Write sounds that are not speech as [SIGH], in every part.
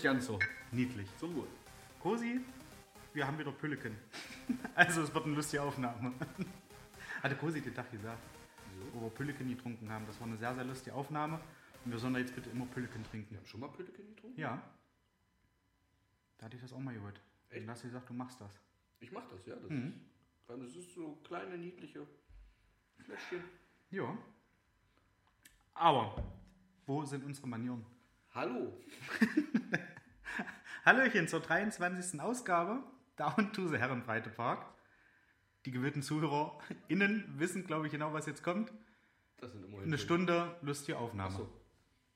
nicht ganz so. Niedlich. Zum Wohl. Cosi, wir haben wieder Pülleken. [LAUGHS] Also es wird eine lustige Aufnahme. [LAUGHS] Hatte Cosi den Tag gesagt, wo wir Pülleken getrunken haben. Das war eine sehr, sehr lustige Aufnahme. Und wir sollen da jetzt bitte immer Pülleken trinken. Wir haben schon mal Pülliken getrunken? Ja. Da hatte ich das auch mal gehört. Echt? Und da hast du gesagt, du machst das. Ich mach das, ja. Das, Mhm. ist, weil das ist so kleine, niedliche Fläschchen. Ja. Aber, wo sind unsere Manieren? Hallo. [LAUGHS] Hallöchen zur 23. Ausgabe Down to the Herrenbreite-Park. Die gewillten ZuhörerInnen wissen, glaube ich, genau, was jetzt kommt. Das sind immerhin Eine Stunde lustige Aufnahme.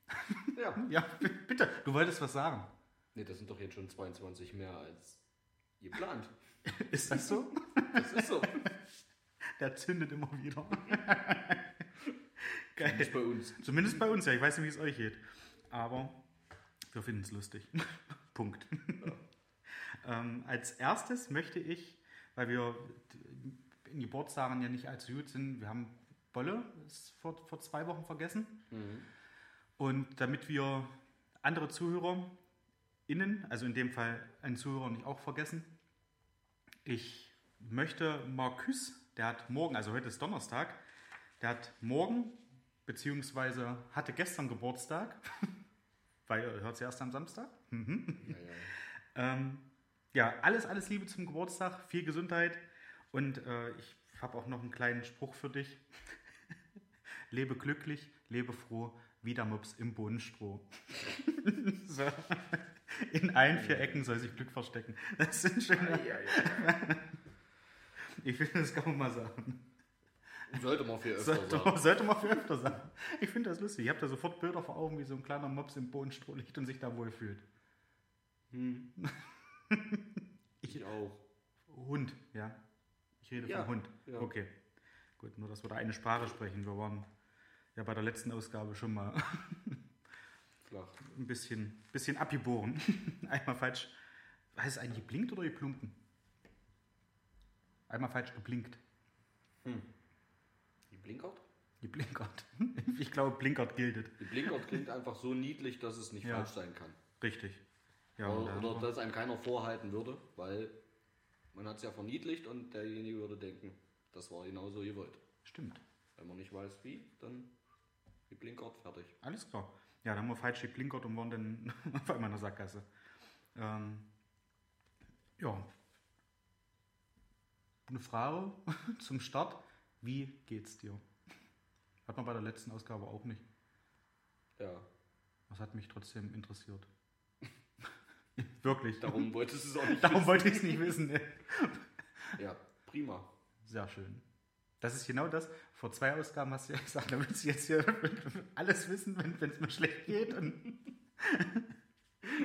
Ach so. [LAUGHS] ja. Ja, bitte, du wolltest was sagen. Nee, das sind doch jetzt schon 22 mehr als geplant. [LAUGHS] Ist das so? Das ist so. Der zündet immer wieder. Geil. Nicht bei uns. Zumindest bei uns, ja. Ich weiß nicht, wie es euch geht. Aber wir finden es lustig. [LAUGHS] Punkt. ähm, als erstes möchte ich, weil wir in Geburtstagen ja nicht allzu gut sind, wir haben Bolle vor, vor zwei Wochen vergessen. Mhm. Und damit wir andere ZuhörerInnen, also in dem Fall einen Zuhörer nicht auch vergessen, ich möchte Marcus, der hat morgen, also heute ist Donnerstag, der hat morgen, beziehungsweise hatte gestern Geburtstag, [LAUGHS] weil er hört es erst am Samstag. Mhm. Ja, ja. [LAUGHS] Ähm, ja, alles, alles Liebe zum Geburtstag, viel Gesundheit und äh, ich habe auch noch einen kleinen Spruch für dich. [LAUGHS] lebe glücklich, lebe froh, wie der Mops im Bohnenstroh. [LAUGHS] so. In allen vier Ecken soll sich Glück verstecken. Das sind schöne. Ich finde, das man mal sagen. Sollte man viel öfter Sollte, sagen. man- sollte man für öfter sagen. Ich finde das lustig. Ich habe da sofort Bilder vor Augen, wie so ein kleiner Mops im Bohnenstroh liegt und sich da wohlfühlt. Hm. [LAUGHS] Ich- Ich auch. Hund, ja. Ich rede Ja, vom Hund. ja. Okay. Gut, nur dass wir da eine Sprache sprechen. Wir waren ja bei der letzten Ausgabe schon mal [LAUGHS] Flach. ein bisschen, bisschen abgeboren. [LAUGHS] Einmal falsch. Heißt es eigentlich geblinkt oder geplunken? Einmal falsch geblinkt. Die Blinkert? [LAUGHS] Ich glaube, blinkert giltet. Die Blinkert klingt einfach so niedlich, dass es nicht Ja. falsch sein kann. Richtig. Ja, oder, oder dass einem keiner vorhalten würde, weil man hat es ja verniedlicht und derjenige würde denken, das war genauso gewollt. Stimmt. Wenn man nicht weiß wie, dann die Blinkert fertig. Alles klar. Ja, dann haben wir falsch geblinkert und waren dann [LAUGHS] auf einmal in der Sackgasse. Ähm, ja. Eine Frage [LAUGHS] zum Start. Wie geht's dir? Hat man bei der letzten Ausgabe auch nicht. Ja, Das hat mich trotzdem interessiert. [LAUGHS] Wirklich. darum wolltest du es auch [LAUGHS] nicht Darum wollte ich es nicht wissen. ne? wissen. [LAUGHS] Ja, prima. Sehr schön. Das ist genau das. Vor zwei Ausgaben hast du ja gesagt, da willst du jetzt hier alles wissen, wenn es mir schlecht geht.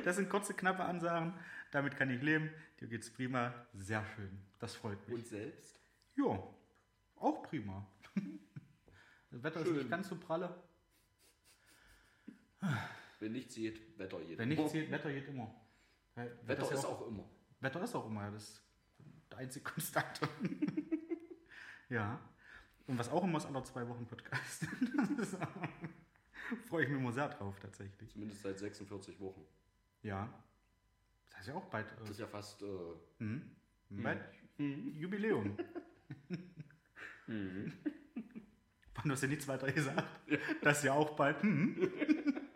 Das sind kurze, knappe Ansagen. Damit kann ich leben. Dir geht's prima. Sehr schön. Das freut mich. Und selbst? Ja, auch prima. [LAUGHS] Das Wetter ist Schön. nicht ganz so pralle. Wenn nichts geht, Wetter geht. Wenn nichts geht, Wetter geht immer. Weil Wetter ja ist auch immer. Wetter ist auch immer, ja, das ist der einzige [LAUGHS] Konstante. ja. Und was auch immer ist, alle zwei Wochen Podcast. [LAUGHS] Das ist, freue ich mich immer sehr drauf, tatsächlich. Zumindest seit 46 Wochen. Ja. Das ist ja auch bald. Das Äh, ist ja fast. Äh, hm? bald Jubiläum. Mhm. [LAUGHS] Wann hast du nichts weiter gesagt? Das ist ja auch bald. Hm? [LAUGHS]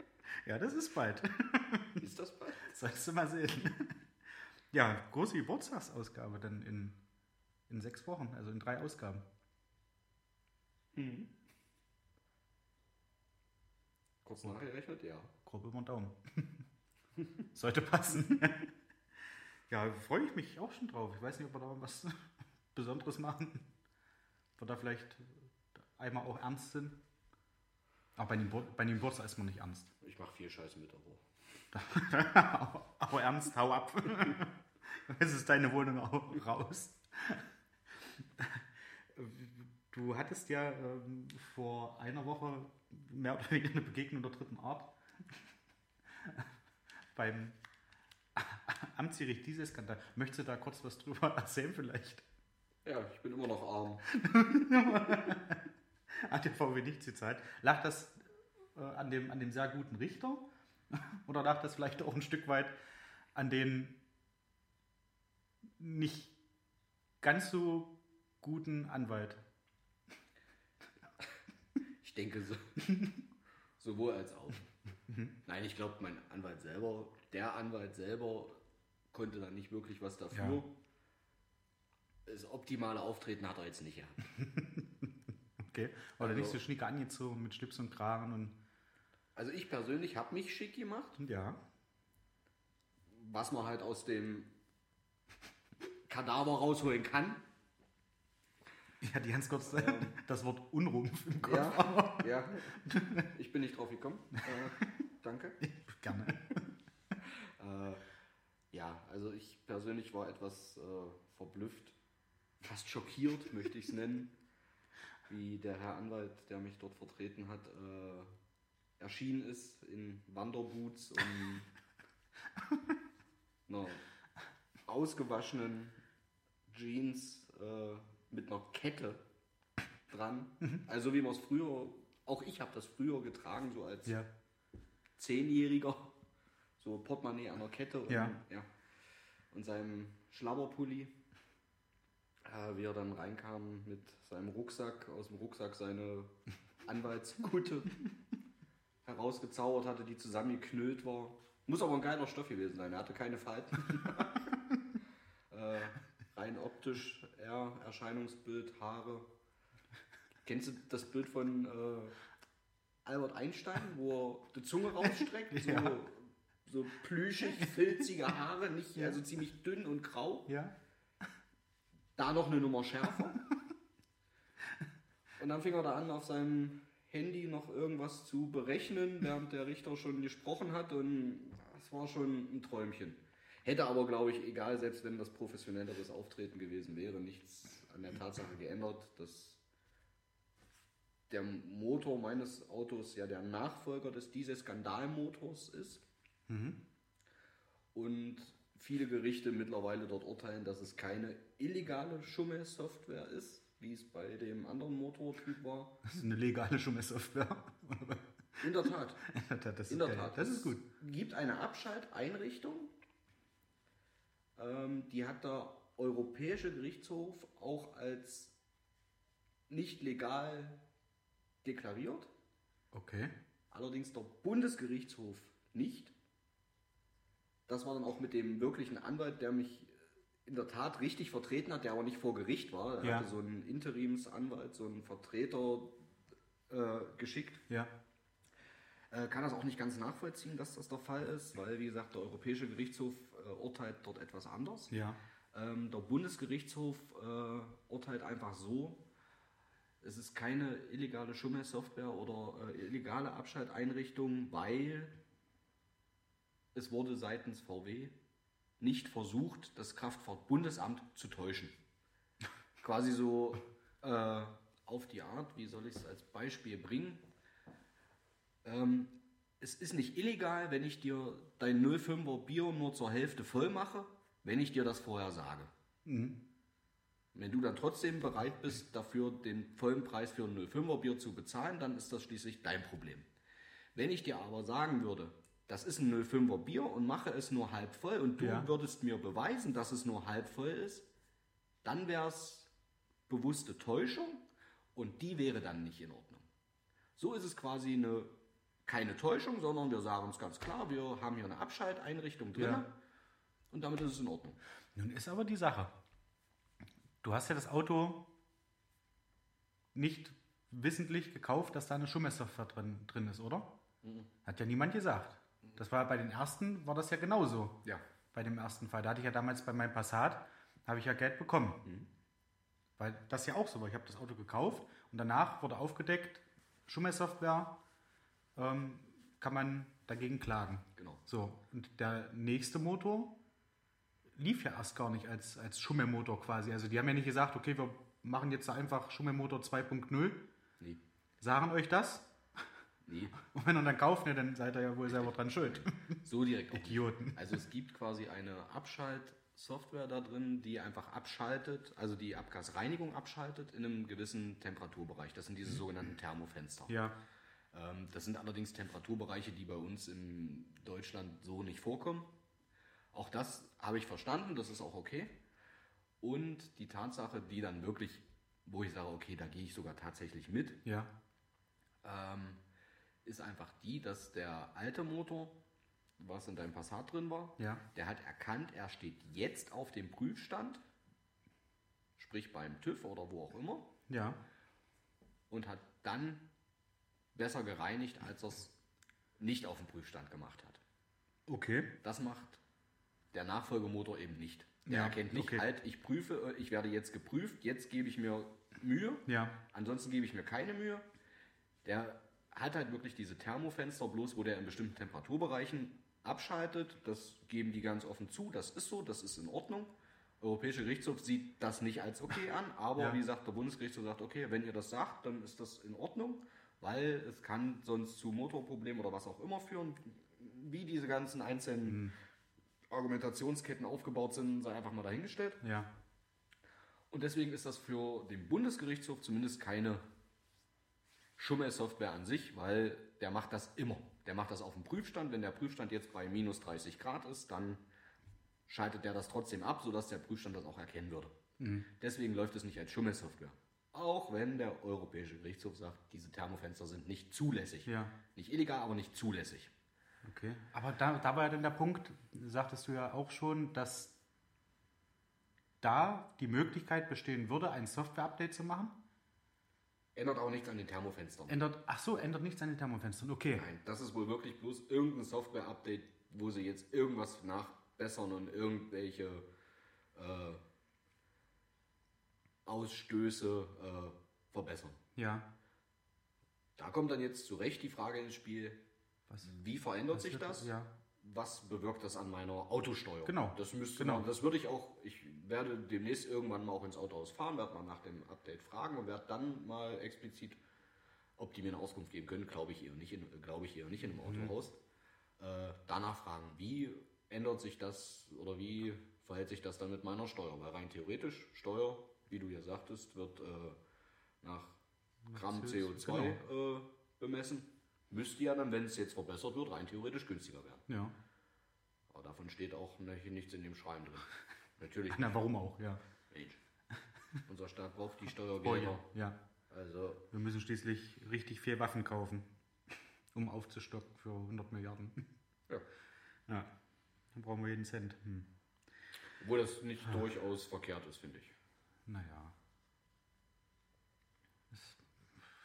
Ja, das ist bald. [LAUGHS] Ist das bald? Sollst du mal sehen. Ja, große Geburtstagsausgabe dann in, in sechs Wochen, also in drei Ausgaben. Mhm. Kurz nachgerechnet, ja. Grob über den Daumen. Sollte passen. ja, freue ich mich auch schon drauf. Ich weiß nicht, ob wir da was Besonderes machen. Ob wir da vielleicht einmal auch ernst sind. Aber bei dem, Gebur- bei dem Geburtstag ist man nicht ernst. Ich mache viel Scheiße mit, aber. [LAUGHS] aber, aber ernst, hau ab. [LAUGHS] Es ist deine Wohnung auch raus. Du hattest ja ähm, vor einer Woche mehr oder weniger eine Begegnung der dritten Art [LAUGHS] beim Amtsgericht dieses Skandal. Möchtest du da kurz was drüber erzählen vielleicht? Ja, ich bin immer noch arm. [LAUGHS] Hat der VW nichts gezahlt. Lag das äh, an, dem, an dem sehr guten Richter [LAUGHS] Oder lag das vielleicht auch ein Stück weit an den nicht ganz so guten Anwalt? Ich denke so, [LAUGHS] sowohl als auch. Nein, ich glaube, mein Anwalt selber, der Anwalt selber konnte da nicht wirklich was dafür. Das optimale Auftreten hat er jetzt nicht gehabt. [LAUGHS] Okay. Oder Also- nicht so schnieke angezogen mit Schlips und Kragen und. Also ich persönlich habe mich schick gemacht, Ja. was man halt aus dem Kadaver rausholen kann. Ja, die ganz kurz [LAUGHS] das Wort Unrumpf im Kopf. Ja, [LAUGHS] ja. Ich bin nicht drauf gekommen. Äh, danke. Gerne. Äh, ja, also ich persönlich war etwas äh, verblüfft, fast schockiert, möchte ich es nennen, wie der Herr Anwalt, der mich dort vertreten hat, äh, erschienen ist in Wanderboots und [LAUGHS] einer ausgewaschenen Jeans äh, mit einer Kette dran. Also wie man es früher, auch ich habe das früher getragen, so als Ja. Zehnjähriger, so Portemonnaie an der Kette und, Ja. und seinem Schlabberpulli. Äh, wie er dann reinkam mit seinem Rucksack, aus dem Rucksack seine [LAUGHS] Anwaltskutte [LAUGHS] herausgezaubert hatte, die zusammengeknüllt war. Muss aber ein geiler Stoff gewesen sein, er hatte keine Falten. [LAUGHS] äh, rein optisch, er, Erscheinungsbild, Haare. Kennst du das Bild von äh, Albert Einstein, wo er die Zunge rausstreckt? So, Ja. so plüschig, filzige Haare, nicht, Ja. also ziemlich dünn und grau. Ja. Da noch eine Nummer schärfer. Und dann fing er da an, auf seinem Handy noch irgendwas zu berechnen, während der Richter schon gesprochen hat. Und es war schon ein Träumchen. Hätte aber, glaube ich, egal, selbst wenn das professionelleres Auftreten gewesen wäre, nichts an der Tatsache geändert, dass der Motor meines Autos ja der Nachfolger des Diesel-Skandalmotors ist. Und viele Gerichte mittlerweile dort urteilen, dass es keine illegale Schummelsoftware ist, wie es bei dem anderen Motortyp war. Das ist eine legale Schummelsoftware. In der Tat. [LAUGHS] das ist In der geil. Tat. Das ist gut. Es gibt eine Abschalteinrichtung, ähm, die hat der Europäische Gerichtshof auch als nicht legal deklariert, Okay. allerdings der Bundesgerichtshof nicht. Das war dann auch mit dem wirklichen Anwalt, der mich in der Tat richtig vertreten hat, der aber nicht vor Gericht war. Er Ja. hatte so einen Interimsanwalt, so einen Vertreter äh, geschickt. Ja. Äh, kann das auch nicht ganz nachvollziehen, dass das der Fall ist, weil, wie gesagt, der Europäische Gerichtshof äh, urteilt dort etwas anders. Ja. Ähm, der Bundesgerichtshof äh, urteilt einfach so, es ist keine illegale Schummelsoftware oder äh, illegale Abschalteinrichtung, weil es wurde seitens VW nicht versucht, das Kraftfahrtbundesamt zu täuschen. Quasi so äh, auf die Art, wie soll ich es als Beispiel bringen? Ähm, es ist nicht illegal, wenn ich dir dein 05er Bier nur zur Hälfte voll mache, wenn ich dir das vorher sage. Wenn du dann trotzdem bereit bist, dafür den vollen Preis für ein 05er Bier zu bezahlen, dann ist das schließlich dein Problem. Wenn ich dir aber sagen würde, das ist ein 05er Bier und mache es nur halb voll und du Ja. würdest mir beweisen, dass es nur halb voll ist, dann wäre es bewusste Täuschung und die wäre dann nicht in Ordnung. So ist es quasi eine, keine Täuschung, sondern wir sagen uns ganz klar, wir haben hier eine Abschalteinrichtung drin Ja. und damit ist es in Ordnung. Nun ist aber die Sache. Du hast ja das Auto nicht wissentlich gekauft, dass da eine Schummelsoftware drin, drin ist, oder? Hat ja niemand gesagt. Das war bei den ersten, war das ja genauso. Ja. Bei dem ersten Fall. Da hatte ich ja damals bei meinem Passat, habe ich ja Geld bekommen. Weil das ja auch so war. Ich habe das Auto gekauft und danach wurde aufgedeckt, Schummelsoftware, ähm, kann man dagegen klagen. Genau. So, und der nächste Motor lief ja erst gar nicht als, als Schummelmotor quasi. Also die haben ja nicht gesagt, okay, wir machen jetzt einfach Schummelmotor 2.0. Nee. Sagen euch das? Nee. Und wenn ihr dann kauft, ne, dann seid ihr ja wohl selber dran schuld. So direkt. Idioten. Also es gibt quasi eine Abschaltsoftware da drin, die einfach abschaltet, also die Abgasreinigung abschaltet in einem gewissen Temperaturbereich. Das sind diese sogenannten Thermofenster. Ja, Ähm, das sind allerdings Temperaturbereiche, die bei uns in Deutschland so nicht vorkommen. Auch das habe ich verstanden, das ist auch okay. Und die Tatsache, die dann wirklich, wo ich sage, okay, da gehe ich sogar tatsächlich mit, Ja. ähm, ist einfach die, dass der alte Motor, was in deinem Passat drin war, Ja. der hat erkannt, er steht jetzt auf dem Prüfstand, sprich beim TÜV oder wo auch immer, Ja. und hat dann besser gereinigt, als er es nicht auf dem Prüfstand gemacht hat. Okay. Das macht der Nachfolgemotor eben nicht. Der Ja, erkennt nicht, okay. halt, ich prüfe, äh, ich werde jetzt geprüft, jetzt gebe ich mir Mühe, Ja. ansonsten gebe ich mir keine Mühe. Der hat halt wirklich diese Thermofenster, bloß wo der in bestimmten Temperaturbereichen abschaltet. Das geben die ganz offen zu, das ist so, das ist in Ordnung. Der Europäische Gerichtshof sieht das nicht als okay an, aber Ja. wie gesagt, der Bundesgerichtshof sagt, okay, wenn ihr das sagt, dann ist das in Ordnung, weil es kann sonst zu Motorproblemen oder was auch immer führen. Wie diese ganzen einzelnen Argumentationsketten aufgebaut sind, sei einfach mal dahingestellt. Ja. Und deswegen ist das für den Bundesgerichtshof zumindest keine Schummelsoftware an sich, weil der macht das immer. Der macht das auf dem Prüfstand. Wenn der Prüfstand jetzt bei minus 30 Grad ist, dann schaltet der das trotzdem ab, sodass der Prüfstand das auch erkennen würde. Deswegen läuft es nicht als Schummelsoftware. Auch wenn der Europäische Gerichtshof sagt, diese Thermofenster sind nicht zulässig. Ja. Nicht illegal, aber nicht zulässig. Okay. Aber da, da war ja dann der Punkt, sagtest du ja auch schon, dass da die Möglichkeit bestehen würde, ein Software-Update zu machen. Ändert auch nichts an den Thermofenstern. Ändert, ach so, ändert nichts an den Thermofenstern. Okay. Nein, das ist wohl wirklich bloß irgendein Software-Update, wo sie jetzt irgendwas nachbessern und irgendwelche äh, Ausstöße äh, verbessern. Ja. Da kommt dann jetzt zu Recht die Frage ins Spiel, Was, wie verändert was sich das? Ja. Was bewirkt das an meiner Autosteuer? Genau. Das müsste Genau. man, das würde ich auch, ich werde demnächst irgendwann mal auch ins Autohaus fahren, werde mal nach dem Update fragen und werde dann mal explizit, ob die mir eine Auskunft geben können, glaube ich eher nicht in, glaube ich eher nicht in einem Mhm. Autohaus. Äh, danach fragen, wie ändert sich das oder wie verhält sich das dann mit meiner Steuer? Weil rein theoretisch, Steuer, wie du ja sagtest, wird äh, nach Gramm CO2 Genau. äh, bemessen. Müsste ja dann, wenn es jetzt verbessert wird, rein theoretisch günstiger werden. Ja. Aber davon steht auch nichts in dem Schreiben drin. [LAUGHS] Natürlich. Na, warum auch, ja. Mensch. Unser Staat braucht die Oh, Steuergelder. ja. ja. Also, Wir müssen schließlich richtig viel Waffen kaufen, [LAUGHS] um aufzustocken für 100 Milliarden. ja. Ja. Dann brauchen wir jeden Cent. Hm. Obwohl das nicht durchaus verkehrt ist, finde ich. Naja. Es-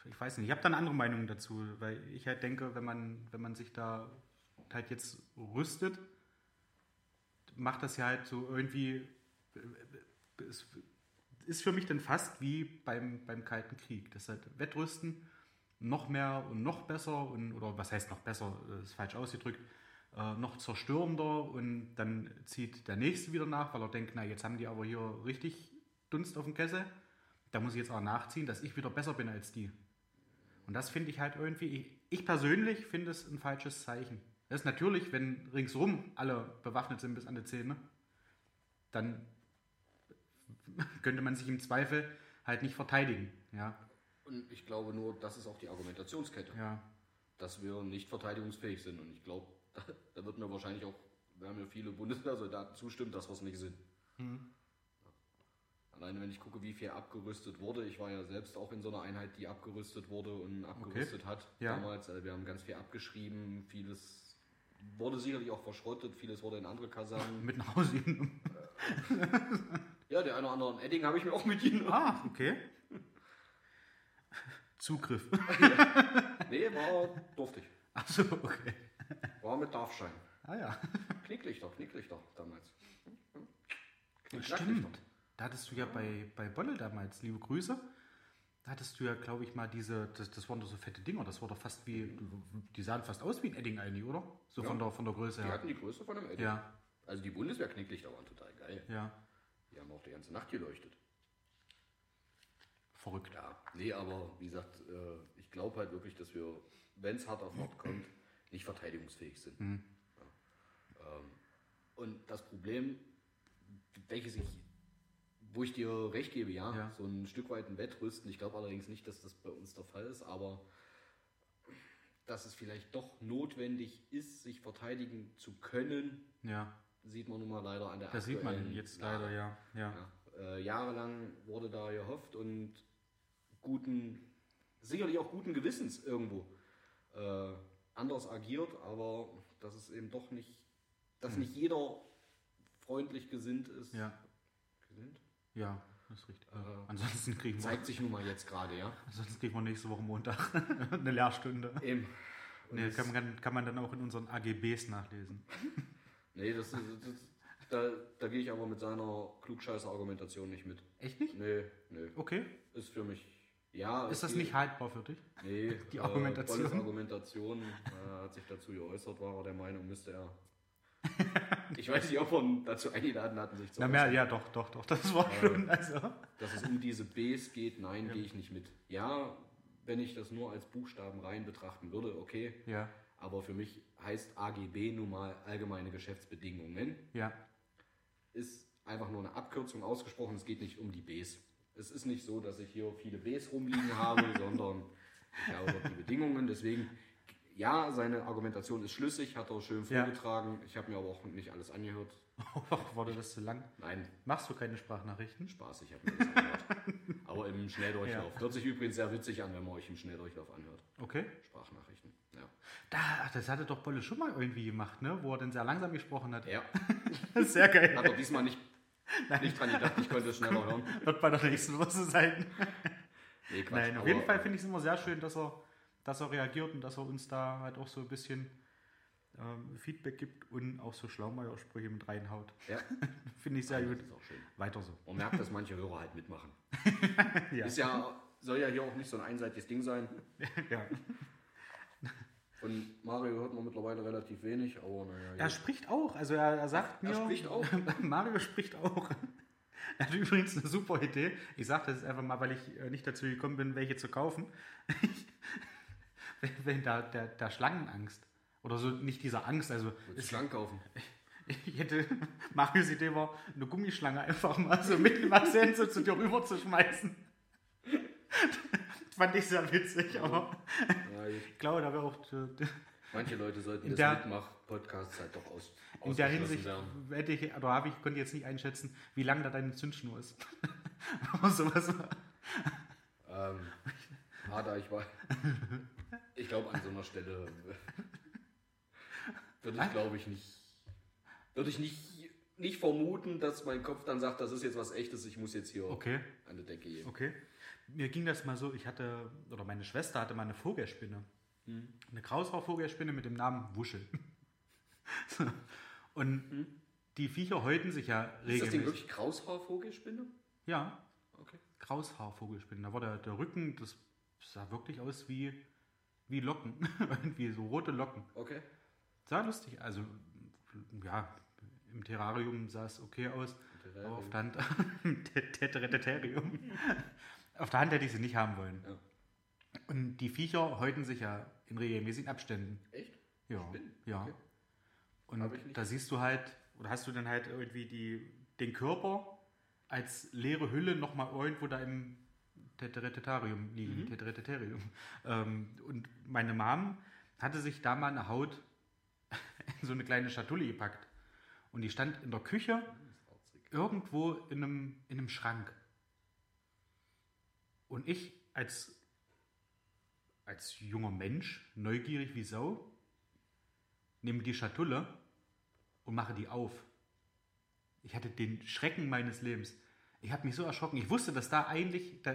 Ich weiß nicht, ich habe da eine andere Meinung dazu, weil ich halt denke, wenn man, wenn man sich da halt jetzt rüstet, macht das ja halt so irgendwie, es ist für mich dann fast wie beim, beim Kalten Krieg. Das halt Wettrüsten noch mehr und noch besser und, oder was heißt noch besser, äh, ist falsch ausgedrückt, äh, noch zerstörender und dann zieht der Nächste wieder nach, weil er denkt, na jetzt haben die aber hier richtig Dunst auf dem Kessel, da muss ich jetzt auch nachziehen, dass ich wieder besser bin als die. Und das finde ich halt irgendwie, ich, ich persönlich finde es ein falsches Zeichen. Das ist natürlich, wenn ringsrum alle bewaffnet sind bis an die Zähne, dann [LAUGHS] könnte man sich im Zweifel halt nicht verteidigen. Ja, Und ich glaube nur, das ist auch die Argumentationskette, ja, dass wir nicht verteidigungsfähig sind. Und ich glaube, da, [LAUGHS] da wird mir wahrscheinlich auch, werden mir viele Bundeswehrsoldaten zustimmen, dass wir es nicht sind. Alleine wenn ich gucke, wie viel abgerüstet wurde. Ich war ja selbst auch in so einer Einheit, die abgerüstet wurde und abgerüstet hat Ja. damals. Also wir haben ganz viel abgeschrieben, vieles wurde sicherlich auch verschrottet, vieles wurde in andere Kasernen. [LAUGHS] mit nach Hause genommen. ja, der eine oder andere Edding habe ich mir auch mitgenommen. Ah, okay. Zugriff. [LAUGHS] Nee, war durfte ich. Achso, okay. War mit Darfschein. Ah ja. Knicklichter, Knicklichter damals. Stimmt. Da hattest du ja bei, bei Bolle damals, liebe Grüße, da hattest du ja, glaube ich, mal diese, das, das waren doch so fette Dinger, das war doch fast wie, die sahen fast aus wie ein Edding eigentlich, oder? So von, Ja. der, von der Größe Die her. hatten die Größe von einem Edding. Ja, Also die Bundeswehr-Knicklichter waren total geil. ja. Die haben auch die ganze Nacht geleuchtet. Verrückt. Ja, nee, aber wie gesagt, äh, ich glaube halt wirklich, dass wir, wenn es hart auf hart kommt, nicht verteidigungsfähig sind. Mhm. Ja. Ähm, und das Problem, welches ich, wo ich dir recht gebe, ja, Ja. so ein Stück weit ein Wettrüsten. Ich glaube allerdings nicht, dass das bei uns der Fall ist, aber dass es vielleicht doch notwendig ist, sich verteidigen zu können, Ja, sieht man nun mal leider an der das sieht man jetzt Lage. leider, ja. ja. Ja, äh, jahrelang wurde da gehofft und guten, sicherlich auch guten Gewissens irgendwo äh, anders agiert, aber dass es eben doch nicht, dass nicht jeder freundlich gesinnt ist. Hm. Ja? Ja, das ist richtig. Äh, ansonsten, kriegen wir, Zeigt sich nun mal jetzt gerade, ja. ansonsten kriegen wir nächste Woche Montag [LAUGHS] eine Lehrstunde. Eben. Nee, das- kann, man, kann man dann auch in unseren AGBs nachlesen. [LAUGHS] nee, das, ist- das, da, da gehe ich aber mit seiner Klugscheißer-Argumentation nicht mit. Echt nicht? Nee, nee. Okay. Ist für mich. Ja, Ist das geht- nicht haltbar für dich? Nee, [LAUGHS] Die Argumentation? Äh, Argumentation äh, hat sich dazu geäußert, war er der Meinung, müsste er. Ich weiß nicht, ob wir dazu eingeladen hatten, sich zu Na mehr, ja, doch, doch, doch. Das war Ja. schon. Also. Dass es um diese Bs geht, nein, gehe ich nicht mit. Ja, wenn ich das nur als Buchstaben rein betrachten würde, okay. Ja, Aber für mich heißt AGB nun mal allgemeine Geschäftsbedingungen. ja. Ist einfach nur eine Abkürzung ausgesprochen, es geht nicht um die Bs. Es ist nicht so, dass ich hier viele Bs rumliegen habe, [LAUGHS] sondern ich habe die Bedingungen. Deswegen, ja, seine Argumentation ist schlüssig, hat er schön Ja. vorgetragen. Ich habe mir aber auch nicht alles angehört. [LAUGHS] Ach, wurde das zu lang? Nein, Machst du keine Sprachnachrichten? Spaß, ich habe mir das angehört. [LAUGHS] aber im Schnelldurchlauf. Hört sich übrigens sehr witzig an, wenn man euch im Schnelldurchlauf anhört. Okay. Sprachnachrichten. Ja. Da, das hatte doch Bolle schon mal irgendwie gemacht, ne? Wo er dann sehr langsam gesprochen hat. ja. [LAUGHS] Sehr geil. Hat er diesmal nicht, nicht dran gedacht, ich könnte es schneller hören. Wird bei der nächsten Woche sein. Nee, Quatsch, Nein, auf aber- jeden Fall finde ich es immer sehr schön, dass er, dass er reagiert und dass er uns da halt auch so ein bisschen ähm, Feedback gibt und auch so Schlaumeier-Sprüche mit reinhaut. Ja, [LAUGHS] Finde ich sehr das gut. ist auch schön. Weiter so. Man merkt, dass manche Hörer halt mitmachen. [LAUGHS] Ja. Ist ja, soll ja hier auch nicht so ein einseitiges Ding sein. [LAUGHS] ja. Von Mario hört man mittlerweile relativ wenig, aber naja. Er spricht auch, also er, er sagt mir. Er spricht auch? Mario spricht auch. Er hat übrigens eine super Idee. Ich sage das jetzt einfach mal, weil ich äh, nicht dazu gekommen bin, welche zu kaufen. Wenn, [LAUGHS] wenn da der, der Schlangenangst. Oder so, nicht dieser Angst, also du Schlangen kaufen? [LAUGHS] ich hätte, [LAUGHS] Marios Idee war, eine Gummischlange einfach mal so mitten im Akzent so zu dir rüber zu schmeißen. Fand ich sehr witzig, aber Ja, ich- ich glaube, da wäre auch manche Leute sollten In das der- Mitmach-Podcasts halt doch aus, In der Hinsicht werden. hätte ich, oder habe ich, konnte jetzt nicht einschätzen, wie lang da deine Zündschnur ist. Aber sowas. Ähm, Ada, ich war. Ich glaube, an so einer Stelle [LAUGHS] würde ich, glaube ich, nicht. Würde ich nicht, nicht vermuten, dass mein Kopf dann sagt, das ist jetzt was echtes, ich muss jetzt hier Okay, an die Decke gehen. okay. Mir ging das mal so, ich hatte, oder meine Schwester hatte mal eine Vogelspinne. Eine Kraushaarvogelspinne mit dem Namen Wuschel. [LAUGHS] So. Und die Viecher häuten sich ja Ist das Ding regelmäßig. wirklich Kraushaarvogelspinne? Ja, Okay. Kraushaarvogelspinne. Da war der, der Rücken, das sah wirklich aus wie, wie Locken. [LAUGHS] Irgendwie so rote Locken. Okay. Sah lustig, also ja, im Terrarium sah es okay aus. Aber auf der Hand, [LAUGHS] Terrarium. auf der Hand hätte ich sie nicht haben wollen. Ja. Und die Viecher häuten sich ja in regelmäßigen Abständen. Echt? Ja, Spinnen? ja. Okay. Und da siehst du halt, oder hast du dann halt irgendwie die, den Körper als leere Hülle nochmal irgendwo da im Teteretetarium liegen. Mhm. Teteretetarium. Ähm, und meine Mom hatte sich da mal eine Haut [LAUGHS] in so eine kleine Schatulle gepackt. Und die stand in der Küche irgendwo in einem, in einem Schrank. Und ich als, als junger Mensch, neugierig wie Sau, nehme die Schatulle und mache die auf. Ich hatte den Schrecken meines Lebens. Ich habe mich so erschrocken. Ich wusste, dass da eigentlich, da,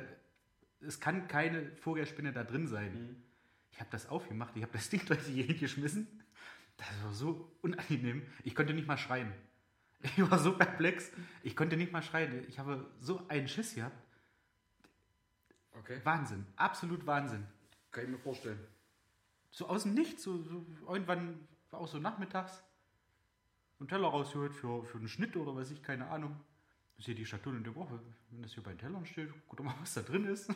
es kann keine Vogelspinne da drin sein. Ich habe das aufgemacht, ich habe das [LAUGHS] Ding durch die Gegend geschmissen. Das war so unangenehm. Ich konnte nicht mal schreien. Ich war so perplex. Ich konnte nicht mal schreien. Ich habe so einen Schiss gehabt. Okay. Wahnsinn. Absolut Wahnsinn. Kann ich mir vorstellen. So aus dem Nichts. So, so, irgendwann war auch so nachmittags. Einen Teller rausgeholt für, für einen Schnitt oder weiß ich, keine Ahnung. Ich sehe die Schatulle und denke, oh, wenn das hier bei den Tellern steht, guck doch mal, was da drin ist. [LAUGHS] und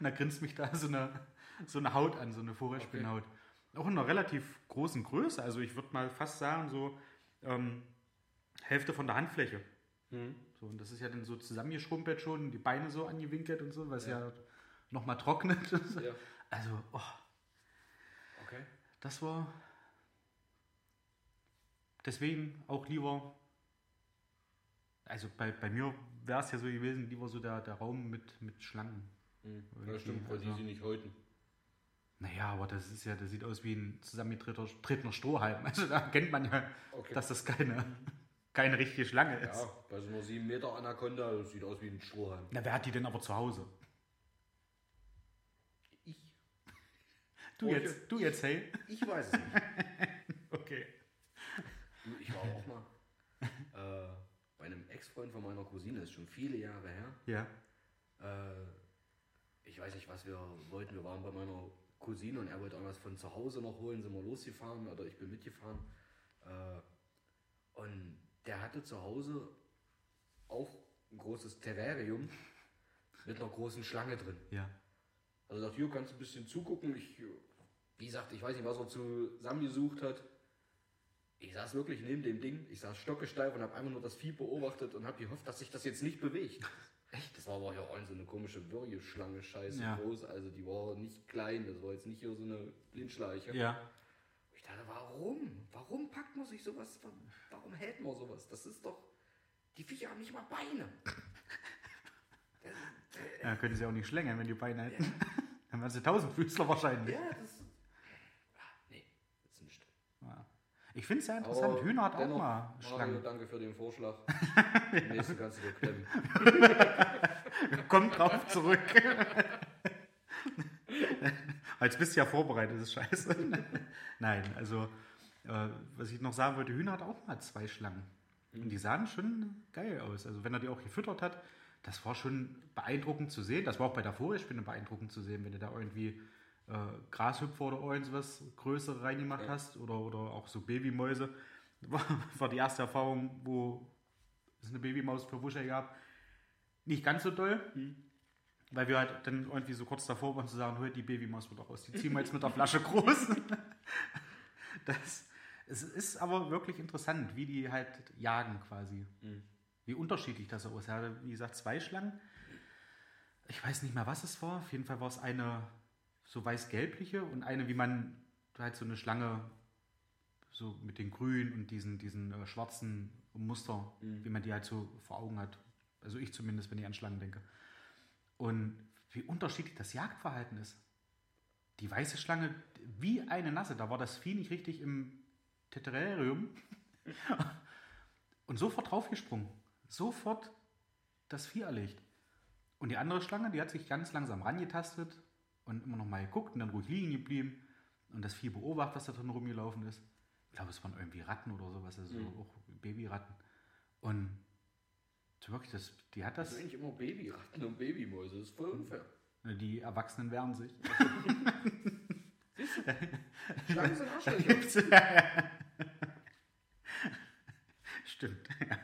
da grinst mich da so eine, so eine Haut an, so eine Vogelspinnhaut. Auch in einer relativ großen Größe. Also ich würde mal fast sagen, so ähm, Hälfte von der Handfläche. So, und das ist ja dann so zusammengeschrumpelt schon, die Beine so angewinkelt und so, weil es ja, Ja. nochmal trocknet. Ja. Also, oh. Okay. Das war deswegen auch lieber, also bei, bei mir wäre es ja so gewesen, lieber so der, der Raum mit, mit Schlangen. Hm. Ja, stimmt, weil die also- sie nicht häuten. Naja, aber das ist ja, das sieht aus wie ein zusammengetretener Strohhalm. Also da kennt man ja, Okay. dass das keine, keine richtige Schlange ist. ja, bei so einer 7 Meter Anaconda, das sieht aus wie ein Strohhalm. Na, wer hat die denn aber zu Hause? Ich, Du Okay. jetzt, du jetzt, hey? ich weiß es nicht. [LAUGHS] Okay. Du, Ich war auch mal äh, bei einem Ex-Freund von meiner Cousine, das ist schon viele Jahre her. Ja. Äh, ich weiß nicht, was wir wollten. Wir waren bei meiner Cousine und er wollte irgendwas von zu Hause noch holen, sind wir losgefahren oder ich bin mitgefahren. Äh, und der hatte zu Hause auch ein großes Terrarium mit einer großen Schlange drin. Ja. Also sagt, hier kannst du ein bisschen zugucken. Ich, wie gesagt, ich weiß nicht, was er zusammengesucht hat. Ich saß wirklich neben dem Ding. Ich saß stockesteif und habe einfach nur das Vieh beobachtet und habe gehofft, dass sich das jetzt nicht bewegt. [LAUGHS] Echt? Das war aber ja auch so eine komische Würgeschlange, scheiße Ja. groß. Also die war nicht klein, das war jetzt nicht hier so eine Blindschleiche. Ja. Ich dachte, warum? Warum packt man sich sowas? Warum hält man sowas? Das ist doch. Die Viecher haben nicht mal Beine. [LAUGHS] Ja, können sie auch nicht schlängeln, wenn die Beine hätten. [LAUGHS] Dann wären sie Tausendfüßler wahrscheinlich. Ja, das. Ah, nee, das ist nicht. Ja. Ich finde es sehr interessant. Aber Hühner hat auch mal Mario, Schlangen. danke für den Vorschlag. [LAUGHS] Den nächsten kannst du klemmen. [LAUGHS] Kommt drauf zurück. [LAUGHS] Als bist du ja vorbereitet, ist scheiße. Nein, also, äh, was ich noch sagen wollte, Hühner hat auch mal zwei Schlangen. Und die sahen schon geil aus. Also, wenn er die auch gefüttert hat, das war schon beeindruckend zu sehen. Das war auch bei der Vorrichtspinne beeindruckend zu sehen, wenn du da irgendwie äh, Grashüpfer oder irgendwas Größere reingemacht Ja. hast oder, oder auch so Babymäuse. [LAUGHS] War, war die erste Erfahrung, wo es eine Babymaus für Wuschel gab. Nicht ganz so doll, weil wir halt dann irgendwie so kurz davor waren zu sagen, heute die Babymaus wird auch raus. Die ziehen wir jetzt mit der Flasche groß. [LAUGHS] Das, es ist aber wirklich interessant, wie die halt jagen quasi. Wie unterschiedlich das so ist. Er hatte, wie gesagt, zwei Schlangen. Ich weiß nicht mehr, was es war. Auf jeden Fall war es eine so weiß-gelbliche und eine, wie man halt so eine Schlange so mit den grünen und diesen, diesen äh, schwarzen Muster, wie man die halt so vor Augen hat. Also ich zumindest, wenn ich an Schlangen denke. Und wie unterschiedlich das Jagdverhalten ist. Die weiße Schlange, wie eine Nasse, da war das Vieh nicht richtig im Tetrarium. [LAUGHS] Und sofort draufgesprungen. Sofort das Vieh erlegt. Und die andere Schlange, die hat sich ganz langsam rangetastet und immer noch mal geguckt und dann ruhig liegen geblieben und das Vieh beobachtet, was da drin rumgelaufen ist. Ich glaube, es waren irgendwie Ratten oder sowas, also Mhm. auch Babyratten. Und wirklich, das, die hat Das das, sind eigentlich immer Babyratten und Babymäuse. Das ist voll unfair. die Erwachsenen wehren sich. [LAUGHS] Schlangen sind Arschlöcher. [LAUGHS] Stimmt. ja.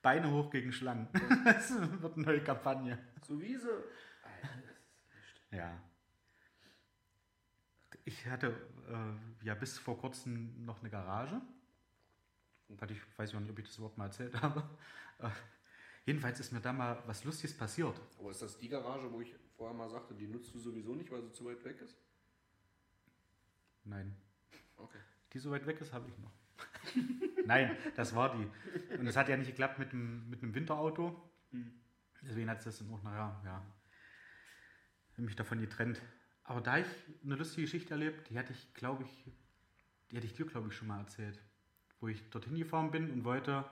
Beine hoch gegen Schlangen. [LAUGHS] Das wird eine neue Kampagne. So wie sie. Alter, das ist nicht. Ja. Ich hatte äh, ja bis vor kurzem noch eine Garage. Ich weiß ich auch nicht, ob ich das Wort mal erzählt habe. Äh, jedenfalls ist mir da mal was Lustiges passiert. Aber ist das die Garage, wo ich vorher mal sagte, die nutzt du sowieso nicht, weil sie zu weit weg ist? Nein, Okay. die so weit weg ist, habe ich noch. [LAUGHS] Nein, das war die. Und es hat ja nicht geklappt mit einem, mit Winterauto. Deswegen hat es das dann auch nachher, ja, mich davon getrennt. Aber da ich eine lustige Geschichte erlebt, die hatte ich, glaube ich, die hatte ich dir, glaube ich, schon mal erzählt. Wo ich dorthin gefahren bin und wollte,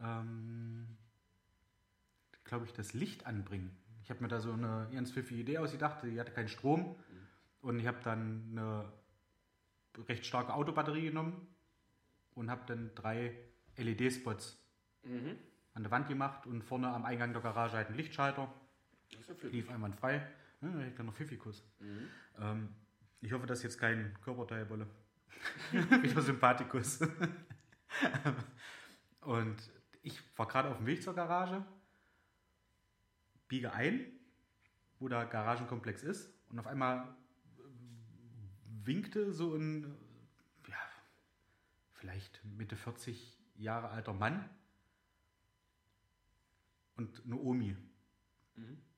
ähm, glaube ich, das Licht anbringen. Ich habe mir da so eine ganz pfiffige Idee ausgedacht, die hatte keinen Strom. Und ich habe dann eine recht starke Autobatterie genommen und habe dann drei LED-Spots Mhm. an der Wand gemacht und vorne am Eingang der Garage halt einen Lichtschalter. Das ist ja. Lief einwandfrei. Ja, ich dann noch Pfiffikus. Mhm. Ähm, ich hoffe, das ist jetzt kein Körperteilbolle. [LAUGHS] Wieder Sympathikus. [LAUGHS] und ich war gerade auf dem Weg zur Garage, biege ein, wo der Garagenkomplex ist und auf einmal winkte so ein, ja, vielleicht Mitte 40 Jahre alter Mann und eine Omi. Ich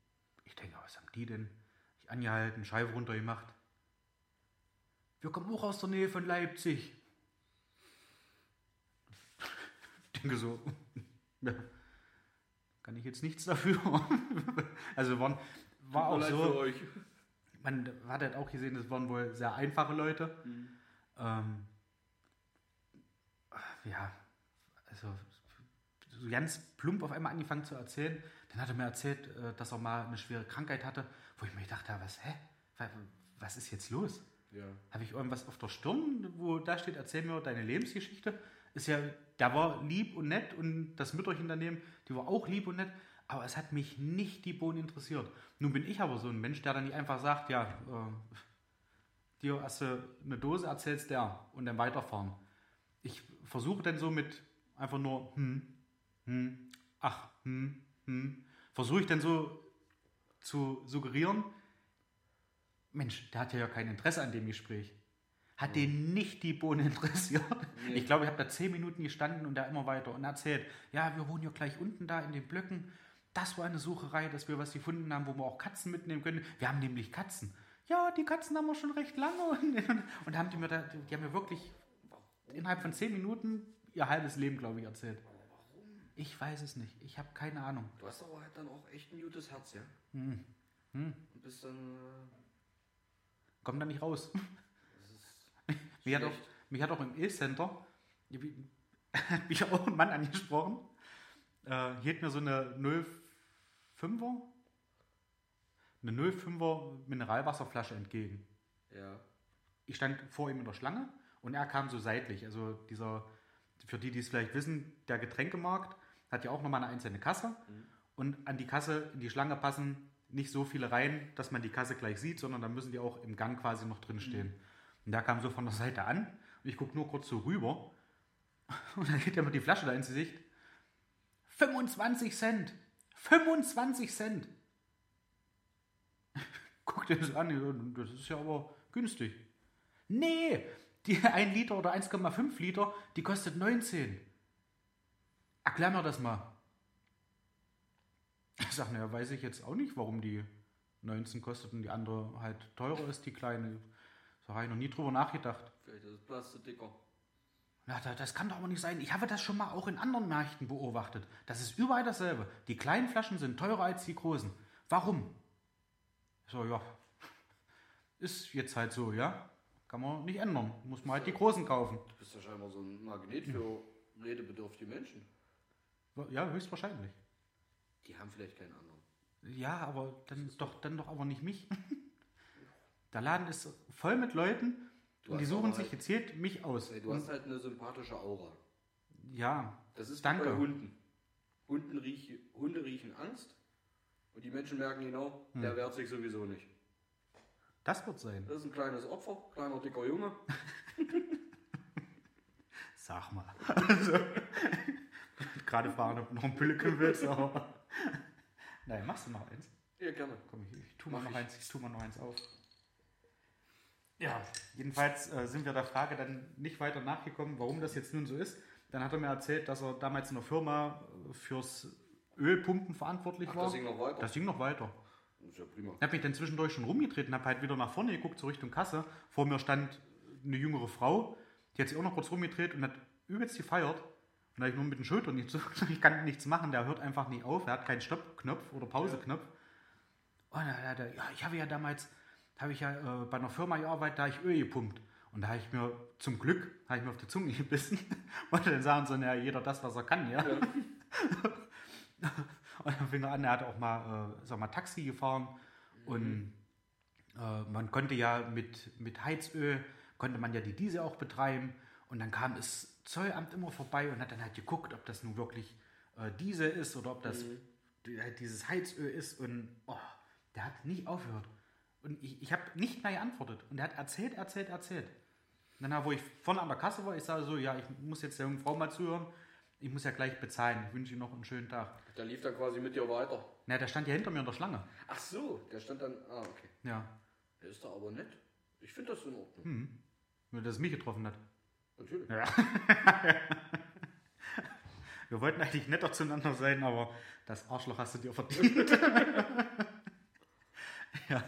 denke, was haben die denn? Ich angehalten, Scheibe runtergemacht. wir kommen auch aus der Nähe von Leipzig. Ich denke so, [LAUGHS] ja, kann ich jetzt nichts dafür. [LAUGHS] also waren, war auch so, man hat halt auch gesehen, das waren wohl sehr einfache Leute. Ähm, ja, also so ganz plump auf einmal angefangen zu erzählen. Dann hat er mir erzählt, äh, dass er mal eine schwere Krankheit hatte, wo ich mir gedacht habe, was, hä? Wa- Was ist jetzt los? Ja. Habe ich irgendwas auf der Stirn, wo da steht, erzähl mir deine Lebensgeschichte? Ist ja, der war lieb und nett und das Mütterchen daneben, die war auch lieb und nett, aber es hat mich nicht die Bohnen interessiert. Nun bin ich aber so ein Mensch, der dann nicht einfach sagt, ja, äh, dir hast du eine Dose, erzählst der und dann weiterfahren. Ich versuche dann so mit einfach nur, hm, hm, ach, hm, hm, versuche ich dann so zu suggerieren, Mensch, der hat ja kein Interesse an dem Gespräch. Hat den nicht die Bohne interessiert. Nee. Ich glaube, ich habe da zehn Minuten gestanden und da immer weiter und erzählt, ja, wir wohnen ja gleich unten da in den Blöcken. Das war eine Sucherei, dass wir was gefunden haben, wo wir auch Katzen mitnehmen können. Wir haben nämlich Katzen. Ja, die Katzen haben wir schon recht lange. Und, [LAUGHS] und haben die, mir da, die haben mir wirklich innerhalb von zehn Minuten ihr halbes Leben, glaube ich, erzählt. Ich weiß es nicht. Ich habe keine Ahnung. Du hast aber halt dann auch echt ein gutes Herz, ja? Hm. Hm. Und bist dann. Äh, Komm da nicht raus. das ist [LAUGHS] Mich hat, auch, mich hat auch im E-Center hat mich auch ein Mann angesprochen. Äh, hielt mir so eine 05er, eine 05er Mineralwasserflasche entgegen. Ja. Ich stand vor ihm in der Schlange und er kam so seitlich. Also dieser, für die, die es vielleicht wissen, der Getränkemarkt hat ja auch nochmal eine einzelne Kasse. Und an die Kasse, in die Schlange passen nicht so viele rein, dass man die Kasse gleich sieht, sondern da müssen die auch im Gang quasi noch drin stehen. Und der kam so von der Seite an und ich gucke nur kurz so rüber [LAUGHS] und dann geht er mit die Flasche da ins Gesicht. 25 Cent! 25 Cent! [LAUGHS] Guckt er das an, ja, das ist ja aber günstig. Nee, die 1 Liter oder 1,5 Liter, die kostet 19. Erklär mir das mal. Ich sage, naja, weiß ich jetzt auch nicht, warum die 19 kostet und die andere halt teurer ist, die kleine. So habe ich noch nie drüber nachgedacht. Vielleicht ist das Plastik dicker. Ja, da- das kann doch aber nicht sein. Ich habe das schon mal auch in anderen Märkten beobachtet. Das ist überall dasselbe. Die kleinen Flaschen sind teurer als die großen. Warum? So, ja. Ist jetzt halt so, ja. Kann man nicht ändern. Muss man halt die großen kaufen. Du bist ja scheinbar so ein Magnet für redebedürftige Menschen. Ja, höchstwahrscheinlich. Die haben vielleicht keinen anderen. Ja, aber dann doch, dann doch aber nicht mich. [LAUGHS] Der Laden ist voll mit Leuten Du und die hast suchen aber sich halt- gezielt mich aus. Ey, du hast halt eine sympathische Aura. Ja, Das ist wie Danke. bei Hunden. Hunden riechen, Hunde riechen Angst und die Menschen merken genau, Hm. der wehrt sich sowieso nicht. das wird sein. Das ist ein kleines Opfer, kleiner dicker Junge. [LAUGHS] Sag mal. [LAUGHS] Also, [LAUGHS] Gerade fragen, ob du noch ein Püllecken willst, aber. [LAUGHS] Nein, machst du noch eins? Ja, gerne. Komm, ich, ich tu mal Mach noch ich. eins, ich tu mal noch eins auf. Ja, jedenfalls äh, sind wir der Frage dann nicht weiter nachgekommen, warum das jetzt nun so ist. Dann hat er mir erzählt, dass er damals in der Firma äh, fürs Ölpumpen verantwortlich Ach, war. das ging noch weiter. Das ging noch weiter. Das ist ja prima. Ich habe mich dann zwischendurch schon rumgetreten, habe halt wieder nach vorne geguckt, so Richtung Kasse. Vor mir stand eine jüngere Frau, die hat sich auch noch kurz rumgedreht und hat übelst gefeiert. Und da ich nur mit den Schultern nicht so, [LAUGHS] ich kann nichts machen, der hört einfach nicht auf, er hat keinen Stoppknopf oder Pauseknopf. Und dann hat er, ja, ich habe ja damals, habe ich ja äh, bei einer Firma gearbeitet, da habe ich Öl gepumpt. Und da habe ich mir, zum Glück, habe ich mir auf die Zunge [LAUGHS] gebissen. Und dann sagen so, ja, jeder das, was er kann, ja. [LAUGHS] Und dann fing er an, er hat auch mal, äh, sag mal, Taxi gefahren. Und äh, man konnte ja mit, mit Heizöl, konnte man ja die Diesel auch betreiben. Und dann kam das Zollamt immer vorbei und hat dann halt geguckt, ob das nun wirklich äh, Diesel ist oder ob das die- halt dieses Heizöl ist. Und oh, der hat nicht aufgehört. Und ich, ich habe nicht mehr geantwortet. Und er hat erzählt, erzählt, erzählt. Und dann, wo ich vorne an der Kasse war, ich sage so, ja, ich muss jetzt der jungen Frau mal zuhören. Ich muss ja gleich bezahlen. Ich wünsche Ihnen noch einen schönen Tag. Der lief dann quasi mit dir weiter. Na, der stand ja hinter mir in der Schlange. Ach so, der stand dann. Ah, okay. Ja. Der ist da aber nett. Ich finde das in Ordnung. Hm. Nur, dass es mich getroffen hat. Natürlich. Ja. [LAUGHS] Wir wollten eigentlich netter zueinander sein, aber das Arschloch hast du dir verdient. [LAUGHS] ja.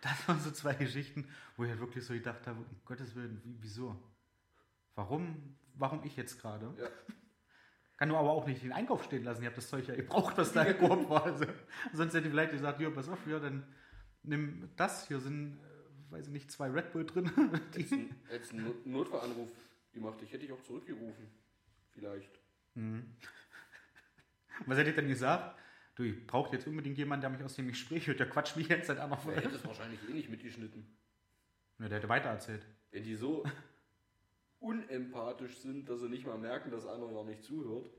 das waren so zwei Geschichten, wo ich halt wirklich so gedacht habe, um Gottes Willen, wie, wieso? Warum, warum ich jetzt gerade? Ja. Kann nur aber auch nicht den Einkauf stehen lassen. Ich habe das Zeug ja gebraucht, was da gekocht war. Also, sonst hätte ich vielleicht gesagt, ja, pass auf, ja, dann nimm das. Hier sind, äh, weiß ich nicht, zwei Red Bull drin. [LAUGHS] Jetzt ein, jetzt ein Not- Notfallanruf gemacht. Ich hätte dich auch zurückgerufen. Vielleicht. [LAUGHS] was hätte ich denn gesagt? Du, ich brauche jetzt unbedingt jemanden, der mich aus dem Gespräch hört. Der quatscht mich jetzt seit einer Er Folge. hätte es wahrscheinlich eh nicht mitgeschnitten. Ja, der hätte weitererzählt. Wenn die so unempathisch sind, dass sie nicht mal merken, dass einer ja nicht zuhört.